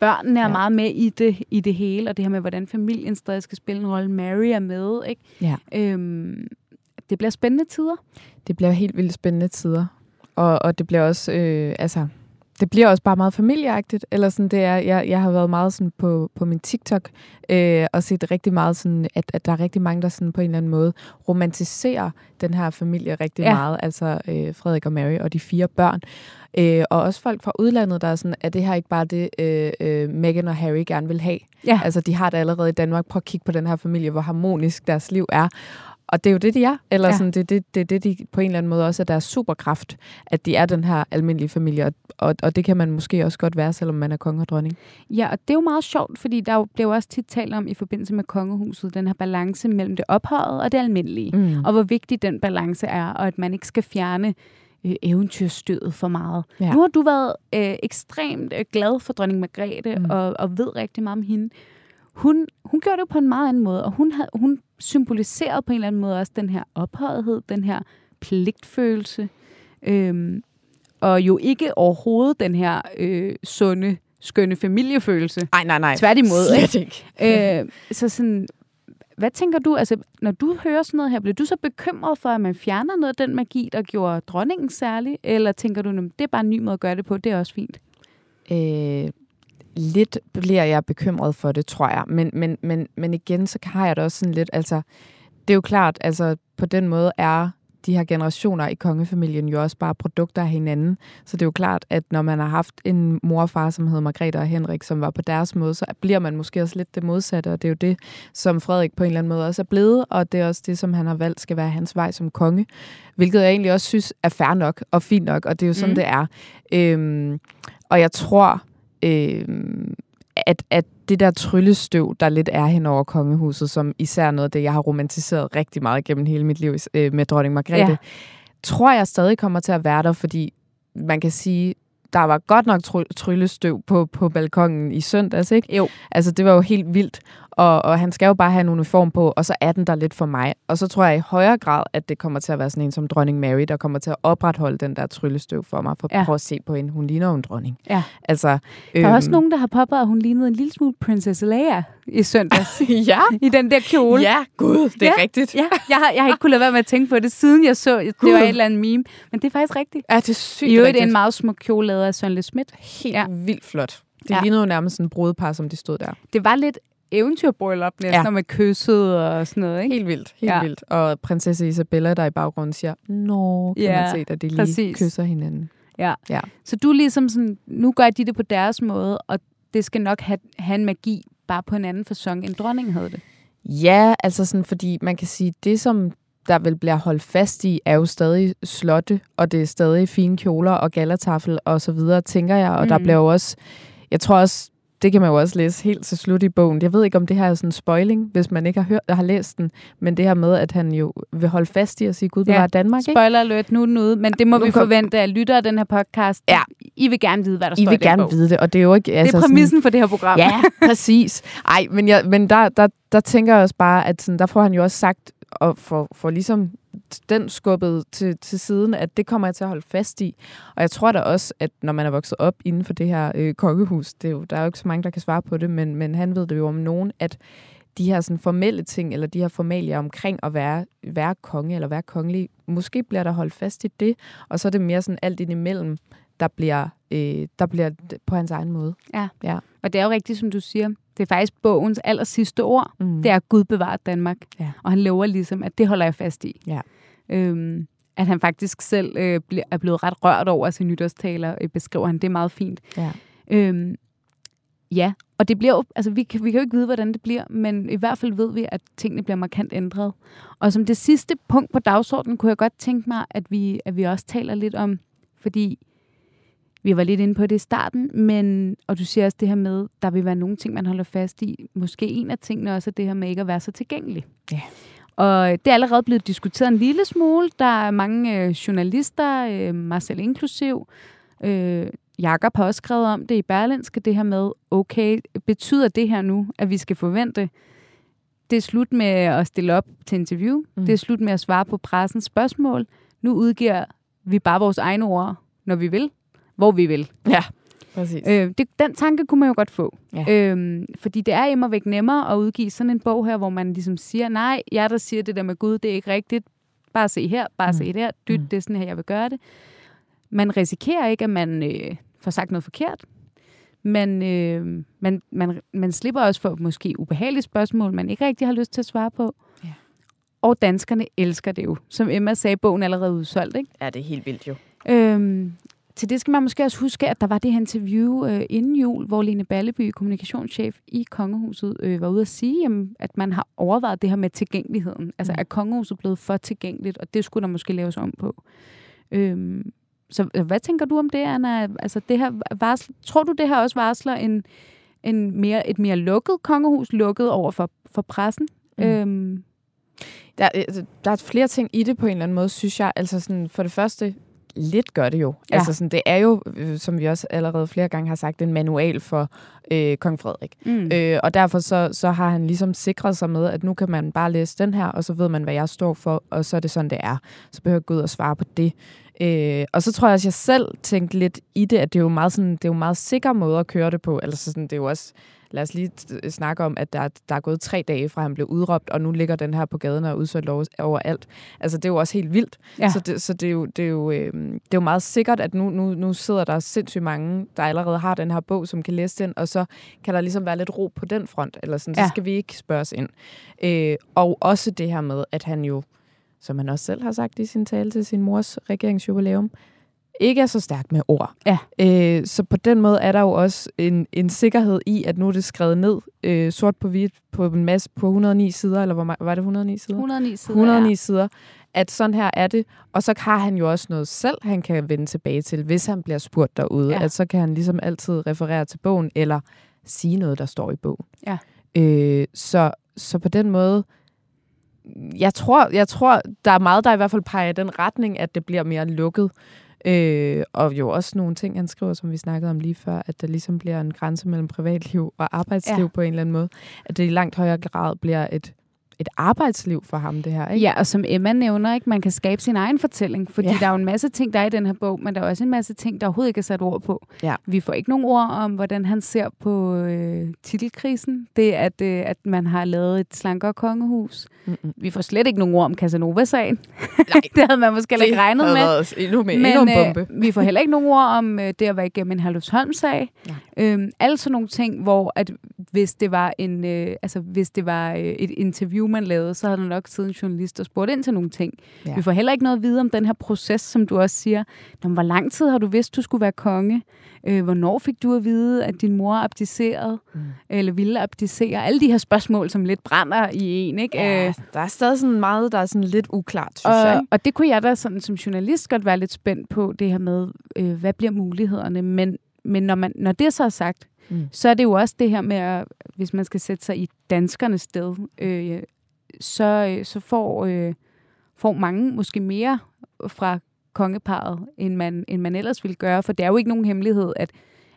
børnene er Ja. meget med i det, i det hele, og det her med, hvordan familien stadig skal spille en rolle. Mary er med, ikke? Ja. Øhm, det bliver spændende tider. Det bliver helt vildt spændende tider. Og, og det bliver også, øh, altså, det bliver også bare meget familieagtigt. Eller sådan, det er, jeg, jeg har været meget sådan på, på min TikTok øh, og set rigtig meget sådan, at, at der er rigtig mange, der sådan på en eller anden måde romantiserer den her familie rigtig Ja. meget. Altså øh, Frederik og Mary og de fire børn. Øh, og også folk fra udlandet, der er sådan, at det her ikke bare det, øh, øh, Meghan og Harry gerne vil have. Ja. Altså, de har det allerede i Danmark. Prøv at kigge på den her familie, hvor harmonisk deres liv er. Og det er jo det, de er. Eller Ja. sådan, det er det, det, det, de på en eller anden måde også er deres superkraft, at de er den her almindelige familie. Og, og, og det kan man måske også godt være, selvom man er konge og dronning. Ja, og det er jo meget sjovt, fordi der jo- bliver jo også tit talt om i forbindelse med kongehuset, den her balance mellem det ophøjet og det almindelige. Mm. Og hvor vigtig den balance er, og at man ikke skal fjerne øh, eventyrstødet for meget. Ja. Nu har du været øh, ekstremt øh, glad for dronning Margrethe. Mm. og, og ved rigtig meget om hende. Hun, hun gjorde det på en meget anden måde, og hun, havde, hun symboliserede på en eller anden måde også den her ophøjethed, den her pligtfølelse, øhm, og jo ikke overhovedet den her øh, sunde, skønne familiefølelse. Nej, nej, nej. Tværtimod? Slet ikke. Øh, så sådan, hvad tænker du, altså, når du hører sådan noget her, bliver du så bekymret for, at man fjerner noget af den magi, der gjorde dronningen særlig? Eller tænker du, "Nå, det er bare en ny måde at gøre det på, det er også fint? Øh, lidt bliver jeg bekymret for det, tror jeg. Men, men, men, men igen, så har jeg det også sådan lidt, altså, det er jo klart, altså, på den måde er de her generationer i kongefamilien jo også bare produkter af hinanden. Så det er jo klart, at når man har haft en mor og far, som hedder Margrethe og Henrik, som var på deres måde, så bliver man måske også lidt det modsatte, og det er jo det, som Frederik på en eller anden måde også er blevet, og det er også det, som han har valgt, skal være hans vej som konge, hvilket jeg egentlig også synes er fair nok og fint nok, og det er jo sådan, Mm. mm. det er. Øhm, og jeg tror, øhm, at, at det der tryllestøv, der lidt er hen over kongehuset, som især noget af det, jeg har romantiseret rigtig meget gennem hele mit liv øh, med dronning Margrethe, Ja. tror jeg stadig kommer til at være der, fordi man kan sige, der var godt nok try- tryllestøv på, på balkongen i søndags, ikke? Jo. Altså, det var jo helt vildt. Og, og han skal jo bare have en uniform på, og så er den der lidt for mig. Og så tror jeg i højere grad, at det kommer til at være sådan en som dronning Mary, der kommer til at opretholde den der tryllestøv for mig, for Ja. prøv at se på hende. Hun ligner jo en dronning. Ja. Altså, Der er øhm, også nogen, der har påpeget, at hun lignede en lille smule Princess Leia i søndags. ja, I den der kjole. ja, gud, det er Ja. rigtigt. Ja, jeg har, jeg har ikke kunnet lade være med at tænke på det, siden jeg så, det Gud. var et eller andet meme. Men det er faktisk rigtigt. Ja, det er sygt I øvrigt rigtigt. en meget smuk kjole lavet af Søren Le Schmidt. Helt Ja. vildt flot. Det Ja. lignede jo nærmest en brudepar, som de stod der. Det var lidt eventyrbryllup næsten, ja. Man kyssede og sådan noget, ikke? Helt vildt, helt Ja. vildt. Og prinsesse Isabella, der i baggrunden siger, Nå, kan Ja, man se, at de lige præcis. kysser hinanden. Ja. Ja. Så du er ligesom sådan, nu gør de det på deres måde, og det skal nok have, have en magi, bare på en anden fasong, end dronningen havde det. Ja, altså sådan, fordi man kan sige, det som der vel bliver holdt fast i, er jo stadig slotte, og det er stadig fine kjoler og gallertafel og så videre, tænker jeg. Og mm. der bliver jo også, jeg tror også, det kan man jo også læse helt til slut i bogen. Jeg ved ikke, om det her er sådan en spoiling, hvis man ikke har, hørt, har læst den, men det her med, at han jo vil holde fast i at sige, Gud bevarer Ja, Danmark, ikke? Spoiler alert, nu er den ude, men det må Nu vi kom- forvente af lyttere af den her podcast. Ja. I vil gerne vide, hvad der I står vil i den gerne bog. vide det, og det er jo ikke... Det er præmissen for det her program. Ja, præcis. Ej, men, jeg, men der, der, der tænker jeg også bare, at sådan, der får han jo også sagt, og får, får ligesom den skubbet til, til siden, at det kommer jeg til at holde fast i. Og jeg tror da også, at når man er vokset op inden for det her øh, kokkehus, det er jo, der er jo ikke så mange, der kan svare på det, men, men han ved det jo om nogen, at de her sådan formelle ting, eller de her formalier omkring at være, være konge eller være kongelig, måske bliver der holdt fast i det, og så er det mere sådan alt indimellem, der bliver, øh, der bliver på hans egen måde. Ja. ja. Og det er jo rigtigt, som du siger. Det er faktisk bogens aller sidste ord. Mm. Det er Gud bevaret Danmark. Ja. Og han lover ligesom, at det holder jeg fast i. Ja. Øhm, at han faktisk selv øh, er blevet ret rørt over sin nytårstaler, øh, beskriver han. Det meget fint. Ja. Øhm, ja, og det bliver jo, altså vi kan, vi kan jo ikke vide, hvordan det bliver, men i hvert fald ved vi, at tingene bliver markant ændret. Og som det sidste punkt på dagsordenen, kunne jeg godt tænke mig, at vi, at vi også taler lidt om, fordi vi var lidt inde på det i starten, men, og du siger også det her med, der vil være nogle ting, man holder fast i. Måske en af tingene også er det her med ikke at være så tilgængelig. Ja. Og det er allerede blevet diskuteret en lille smule. Der er mange øh, journalister, øh, mig selv inklusiv. Øh, Jakob har også skrevet om det i Berlinske, det her med, okay, betyder det her nu, at vi skal forvente, det er slut med at stille op til interview, mm. det er slut med at svare på pressens spørgsmål. Nu udgiver vi bare vores egne ord, når vi vil, hvor vi vil. Ja, præcis. Øh, det, den tanke kunne man jo godt få. Ja. Øhm, fordi det er immer væk nemmere at udgive sådan en bog her, hvor man ligesom siger, nej, jeg der siger det der med Gud, det er ikke rigtigt. Bare se her, bare mm. se der, dyt, mm. det er sådan her, jeg vil gøre det. Man risikerer ikke, at man øh, får sagt noget forkert. Men øh, man, man, man slipper også for måske ubehagelige spørgsmål, man ikke rigtig har lyst til at svare på. Ja. Og danskerne elsker det jo. Som Emma sagde, bogen er allerede udsolgt. Ikke? Ja, det er helt vildt jo. Øhm, til det skal man måske også huske, at der var det her interview øh, inden jul, hvor Lene Balleby, kommunikationschef i Kongehuset, øh, var ude at sige, jamen, at man har overvejet det her med tilgængeligheden. Altså, Mm. er Kongehuset blevet for tilgængeligt, og det skulle der måske laves om på. Øhm, så øh, hvad tænker du om det, Anna? Altså, det her varsel, tror du, det her også varsler en, en mere, et mere lukket kongehus, lukket over for, for pressen? Mm. Øhm, Der, øh, der er flere ting i det på en eller anden måde, synes jeg. Altså sådan, for det første, lidt gør det jo. Ja. Altså sådan, det er jo, øh, som vi også allerede flere gange har sagt, en manual for øh, kong Frederik. mm. Øh, og derfor så, så har han ligesom sikret sig med, at nu kan man bare læse den her, og så ved man, hvad jeg står for, og så er det sådan, det er. Så behøver jeg gå ud og svare på det. Øh, og så tror jeg også, jeg selv tænkte lidt i det, at det er jo meget, sådan, det er jo meget sikker måde at køre det på. Altså sådan, det er jo også, lad os lige t- snakke om, at der, der er gået tre dage fra, han blev udråbt, og nu ligger den her på gaden og er udsolgt over- overalt. Altså, det er jo også helt vildt. Ja. Så, det, så det, er jo, det, er jo, øh, det er jo meget sikkert, at nu, nu, nu sidder der sindssygt mange, der allerede har den her bog, som kan læse den, og så kan der ligesom være lidt ro på den front, eller sådan, Ja. så skal vi ikke spørges ind. Øh, og også det her med, at han jo, som han også selv har sagt i sin tale til sin mors regeringsjubilæum, ikke er så stærk med ord. Ja. Øh, så på den måde er der jo også en, en sikkerhed i, at nu er det skrevet ned øh, sort på hvidt på en masse på 109 sider, eller hvor var det 109 sider? 109 sider. 109 sider, at sådan her er det. Og så har han jo også noget selv, han kan vende tilbage til, hvis han bliver spurgt derude. Ja. At så kan han ligesom altid referere til bogen, eller sige noget, der står i bogen. Ja. Øh, så, så på den måde, jeg tror, jeg tror, der er meget, der i hvert fald peger i den retning, at det bliver mere lukket. Øh, og jo også nogle ting, han skriver, som vi snakkede om lige før, at der ligesom bliver en grænse mellem privatliv og arbejdsliv Ja. på en eller anden måde. At det i langt højere grad bliver et, et arbejdsliv for ham, det her. Ikke? Ja, og som Emma nævner, ikke, man kan skabe sin egen fortælling, fordi ja. Der er jo en masse ting, der er i den her bog, men der er også en masse ting, der overhovedet ikke er sat ord på. Ja. Vi får ikke nogen ord om, hvordan han ser på øh, titelkrisen. Det, at, øh, at man har lavet et slankere kongehus. Mm-mm. Vi får slet ikke nogen ord om Casanova-sagen. Nej, det havde man måske ikke regnet med. været endnu, med, Men endnu en bombe. øh, vi får heller ikke nogen ord om øh, det at være igennem en Herlufsholm-sag. Nej. Øhm, alle sådan nogle ting, hvor at hvis det var en, øh, altså hvis det var øh, et interview, man lavede, så havde der nok siddet en journalist og spurgt ind til nogle ting. Ja. Vi får heller ikke noget at vide om den her proces, som du også siger. Nå, hvor lang tid har du vidst, du skulle være konge? Øh, hvornår fik du at vide, at din mor abdicerede? Mm. Eller ville abdicere? Alle de her spørgsmål, som lidt brænder i en, ikke? Ja, Øh, der er stadig sådan meget, der er sådan lidt uklart, synes jeg. og, Ikke? og det kunne jeg da sådan, som journalist godt være lidt spændt på, det her med, øh, hvad bliver mulighederne? Men, men når, man, når det så er sagt, mm. så er det jo også det her med, at, hvis man skal sætte sig i danskernes sted, øh, så, øh, så får, øh, får mange måske mere fra kongeparet, end man, end man ellers ville gøre. For det er jo ikke nogen hemmelighed, at,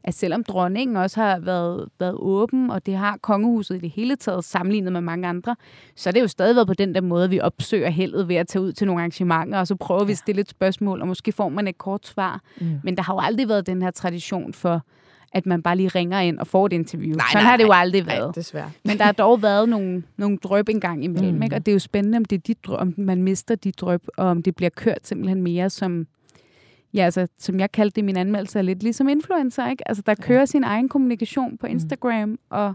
at selvom dronningen også har været, været åben, og det har kongehuset i det hele taget sammenlignet med mange andre, så er det jo stadig været på den der måde, at vi opsøger heldet ved at tage ud til nogle arrangementer, og så prøver vi at stille et spørgsmål, og måske får man et kort svar. Mm. Men der har jo aldrig været den her tradition for, at man bare lige ringer ind og får et interview. Nej, Sådan nej, har det jo nej. aldrig Nej, været. desværre. Men der har dog været nogle, nogle drøb en gang imellem, Mm. mm. ikke? og det er jo spændende, om, det er de drøb, om man mister de drøb, og om det bliver kørt simpelthen mere som, ja, altså, som jeg kaldte det i min anmeldelse, er lidt ligesom influencer, ikke? Altså, der kører sin egen kommunikation på Instagram mm. og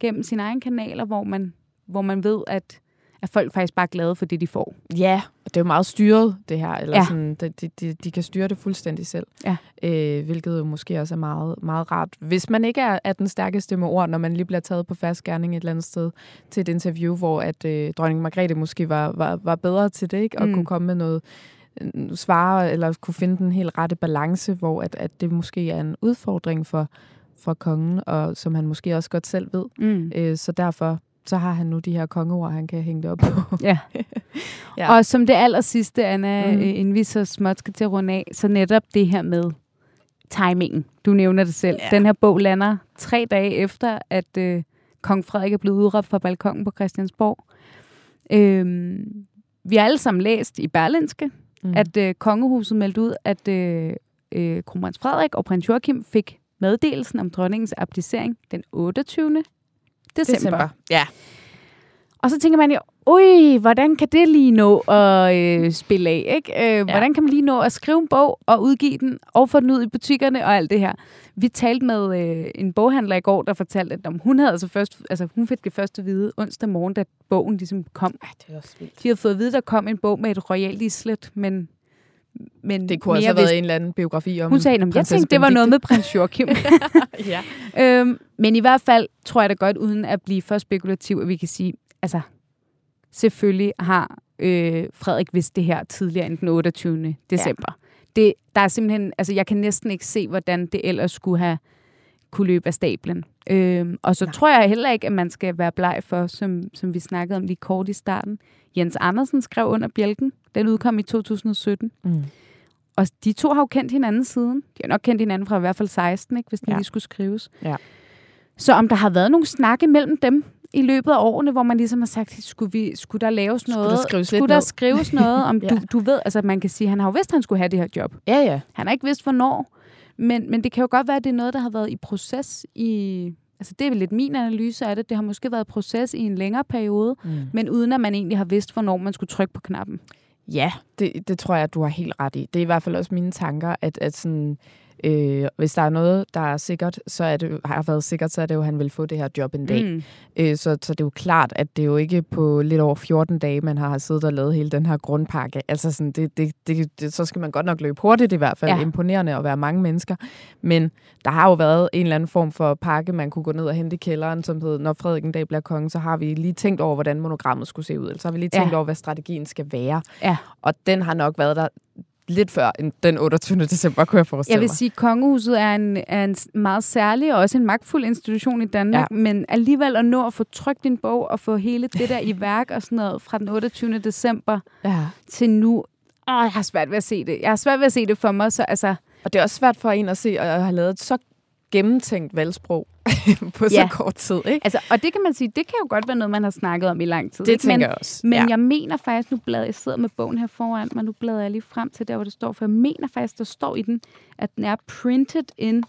gennem sine egne kanaler, hvor man, hvor man ved, at, at folk faktisk bare er glade for det, de får. Ja, og det er jo meget styret, det her. Eller Ja. sådan, de, de, de, de kan styre det fuldstændig selv. Ja. Øh, hvilket jo måske også er meget, meget rart. Hvis man ikke er, er den stærkeste med ord, når man lige bliver taget på fast gerning et eller andet sted til et interview, hvor at øh, dronning Margrethe måske var, var, var bedre til det, ikke? og Mm. kunne komme med noget øh, svare, eller kunne finde den helt rette balance, hvor at, at det måske er en udfordring for, for kongen, og som han måske også godt selv ved. Mm. Øh, så derfor så har han nu de her kongeord, han kan hænge det op på. Ja. Ja. Og som det aller sidste, Anna, mm. inden vi så småt skal til at runde af, så netop det her med timingen. Du nævner det selv. Ja. Den her bog lander tre dage efter, at øh, kong Frederik er blevet udråbt fra balkongen på Christiansborg. Øhm, vi har alle sammen læst i Berlinske, Mm. mm. at øh, kongehuset meldte ud, at øh, øh, kronprins Frederik og prins Joachim fik meddelelsen om dronningens abdicering den 28. december. december. Ja. Og så tænker man jo, ui, hvordan kan det lige nå at øh, spille af? Ikke? Øh, Hvordan kan man lige nå at skrive en bog og udgive den og få den ud i butikkerne og alt det her? Vi talte med øh, en boghandler i går, der fortalte, at om hun havde altså først, altså hun fik det første at vide onsdag morgen, da bogen ligesom kom. Ej, det er også vildt. De havde fået at vide, at der kom en bog med et royalt islet, men, men Det kunne også have været vidste- en eller anden biografi om Hun sagde, at jeg tænkte, det var noget Benedikte." med prins Joachim. ja. øhm, men i hvert fald tror jeg da godt, uden at blive for spekulativ, at vi kan sige, altså selvfølgelig har øh, Frederik vidst det her tidligere end den 28. december. Ja. Det, der er simpelthen, altså jeg kan næsten ikke se, hvordan det ellers skulle have kunne løbe af stablen. Øhm, og så. Nej. tror jeg heller ikke, at man skal være bleg for, som, som vi snakkede om lige kort i starten. Jens Andersen skrev under bjælken. Den udkom i 2017. Mm. Og de to har jo kendt hinanden siden. De har nok kendt hinanden fra i hvert fald 16, ikke, hvis den Ja. lige skulle skrives. Ja. Så om der har været nogle snakke mellem dem i løbet af årene, hvor man ligesom har sagt, skulle, vi, skulle der laves Skulle noget? der skrives skulle der ned? skrives noget? Om Ja. du, du ved, altså man kan sige, han har jo vidst, at han skulle have det her job. Ja, ja. Han har ikke vidst, hvornår. Men, men det kan jo godt være, at det er noget, der har været i proces i... Altså det er lidt min analyse af det. Det har måske været proces i en længere periode, Mm. men uden at man egentlig har vidst, hvornår man skulle trykke på knappen. Ja, det, det tror jeg, du har helt ret i. Det er i hvert fald også mine tanker, at, at sådan, øh, hvis der er noget, der er sikkert, så er det, har været sikkert, så er det jo, at han vil få det her job en dag. Mm. Øh, så, så det er jo klart, at det er jo ikke på lidt over 14 dage, man har siddet og lavet hele den her grundpakke. Altså sådan, det, det, det, det, så skal man godt nok løbe hurtigt i hvert fald. Ja. Imponerende at være mange mennesker. Men der har jo været en eller anden form for pakke, man kunne gå ned og hente i kælderen, som hed, når Frederik en dag bliver konge, så har vi lige tænkt over, hvordan monogrammet skulle se ud. Eller så har vi lige tænkt Ja. over, hvad strategien skal være. Ja. Og den har nok været der lidt før den 28. december, kunne jeg forestille Jeg vil mig. sige, at kongehuset er en, er en meget særlig og også en magtfuld institution i Danmark, Ja. ja. men alligevel at nå at få trykt din bog og få hele det der i værk og sådan noget fra den 28. december Ja. til nu. Åh, jeg har svært ved at se det. Jeg har svært ved at se det for mig, så altså... Og det er også svært for en at se, at have lavet et så gennemtænkt valgsprog på. Ja. så kort tid, ikke? altså og det kan man sige, det kan jo godt være noget, man har snakket om i lang tid. Det ikke? tænker men, jeg også. Men ja. jeg mener faktisk, nu bladrer jeg sidder med bogen her foran mig, nu bladrer jeg lige frem til der, hvor det står, for jeg mener faktisk, der står i den, at den er printed in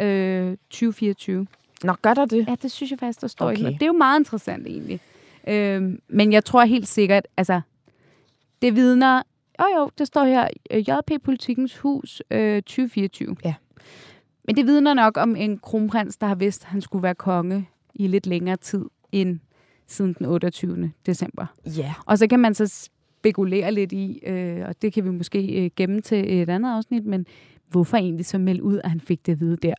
øh, 2024. Nå, gør der det? Ja, det synes jeg faktisk, der står okay. i den. Det er jo meget interessant egentlig. Øhm, men jeg tror helt sikkert, altså, det vidner... Jo jo, det står her, øh, JP Politikens Hus øh, 2024. Ja. Men det vidner nok om en kronprins, der har vidst, at han skulle være konge i lidt længere tid end siden den 28. december. Ja. Og så kan man så spekulere lidt i, øh, og det kan vi måske øh, gemme til et andet afsnit, men hvorfor egentlig så melde ud, at han fik det at vide der?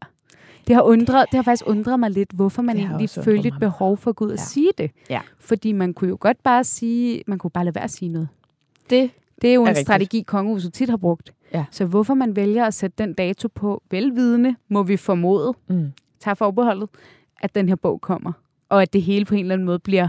Det har, undret, det har faktisk undret mig lidt, hvorfor man egentlig følte et behov for at gå ud og Ja. sige det. Ja. Fordi man kunne jo godt bare sige, man kunne bare lade være at sige noget. Det Det er jo Er en rigtigt. strategi, kongehuset tit har brugt. Ja. Så hvorfor man vælger at sætte den dato på velvidende, må vi formode, Mm. tager forbeholdet, at den her bog kommer. Og at det hele på en eller anden måde bliver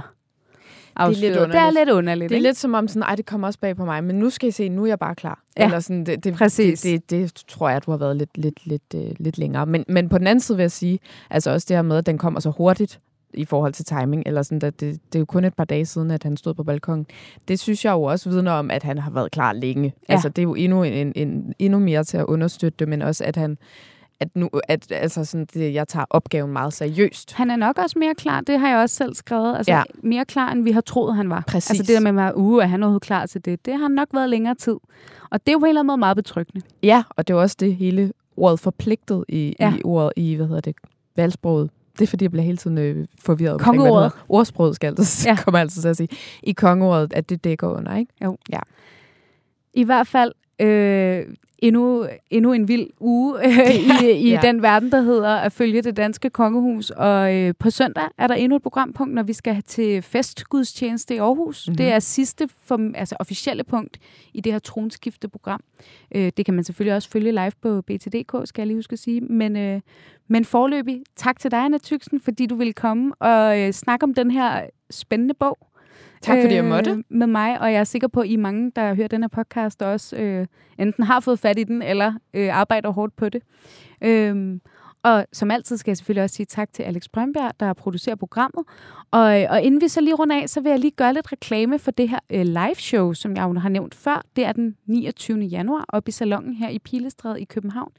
afsløret. Det er underligt. lidt underligt. Det er ikke? lidt som om, sådan, Ej, det kommer også bag på mig, men nu skal I se, nu er jeg bare klar. Ja, Eller sådan, det, det, præcis. Det, det, det, tror jeg, du har været lidt, lidt, lidt, uh, lidt længere. Men, men på den anden side vil jeg sige, altså også det her med, at den kommer så hurtigt i forhold til timing, eller sådan, at det, det er jo kun et par dage siden, at han stod på balkongen. Det synes jeg jo også vidner om, at han har været klar længe. Ja. Altså, det er jo endnu, en, en, endnu mere til at understøtte det, men også, at han at, nu, at altså sådan, det, jeg tager opgaven meget seriøst. Han er nok også mere klar, det har jeg også selv skrevet, altså ja. Mere klar, end vi har troet, han var. Præcis. Altså det der med, at man, uh, er han overhovedet klar til det? Det har han nok været længere tid. Og det er jo på en eller anden måde meget betryggende. Ja, og det er også det hele ordet forpligtet i, ja. i ordet i, hvad hedder det, valgsproget. Det er fordi, jeg bliver hele tiden øh, forvirret Kongeordet. Ordsproget skal altid, Ja. ja. kommer altid til at sige. I kongeordet, at det dækker under, ikke? I hvert fald øh, endnu, endnu en vild uge øh, i, i Ja. den verden, der hedder at følge det danske kongehus. Og øh, på søndag er der endnu et programpunkt, når vi skal til festgudstjeneste i Aarhus. Mm-hmm. Mhm. Det er sidste for, altså officielle punkt i det her tronskifteprogram. Øh, det kan man selvfølgelig også følge live på BTDK, skal jeg lige huske at sige. Men, øh, men forløbig, tak til dig, Anna Tyksen, fordi du ville komme og øh, snakke om den her spændende bog. Tak fordi jeg måtte. Øhm, med mig, og jeg er sikker på, at I mange, der hører den her podcast, også øh, enten har fået fat i den, eller øh, arbejder hårdt på det. Øh, og som altid skal jeg selvfølgelig også sige tak til Alex Brønberg, der producerer programmet. Og, øh, og inden vi så lige runder af, så vil jeg lige gøre lidt reklame for det her øh, live show, som jeg jo har nævnt før. Det er den 29. januar oppe i salongen her i Pilestræde i København.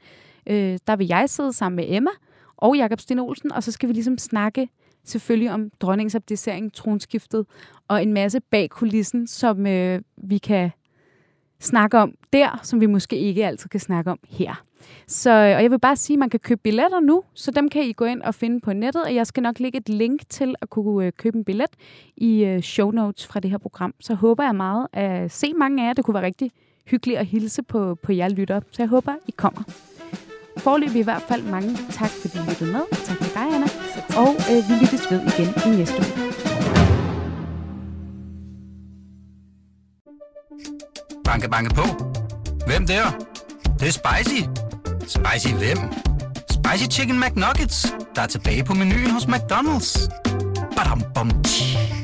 Øh, der vil jeg sidde sammen med Emma og Jakob Sten Olsen, og så skal vi ligesom snakke selvfølgelig om dronningens abdicering, tronskiftet, og en masse bag kulissen, som øh, vi kan snakke om der, som vi måske ikke altid kan snakke om her. Så, øh, og jeg vil bare sige, at man kan købe billetter nu, så dem kan I gå ind og finde på nettet, og jeg skal nok lægge et link til at kunne øh, købe en billet i øh, show notes fra det her program. Så håber jeg meget at se mange af jer. Det kunne være rigtig hyggeligt at hilse på, på jer lytter, så jeg håber, I kommer. Forløb i hvert fald mange tak, fordi I lyttede med. Tak til dig, Anna. Og øh, vi lyttes ved igen i næste uge. Banke, banke på. Hvem der? Det, det er spicy. Spicy hvem? Spicy Chicken McNuggets, der er tilbage på menuen hos McDonald's. Badum, bom, tji.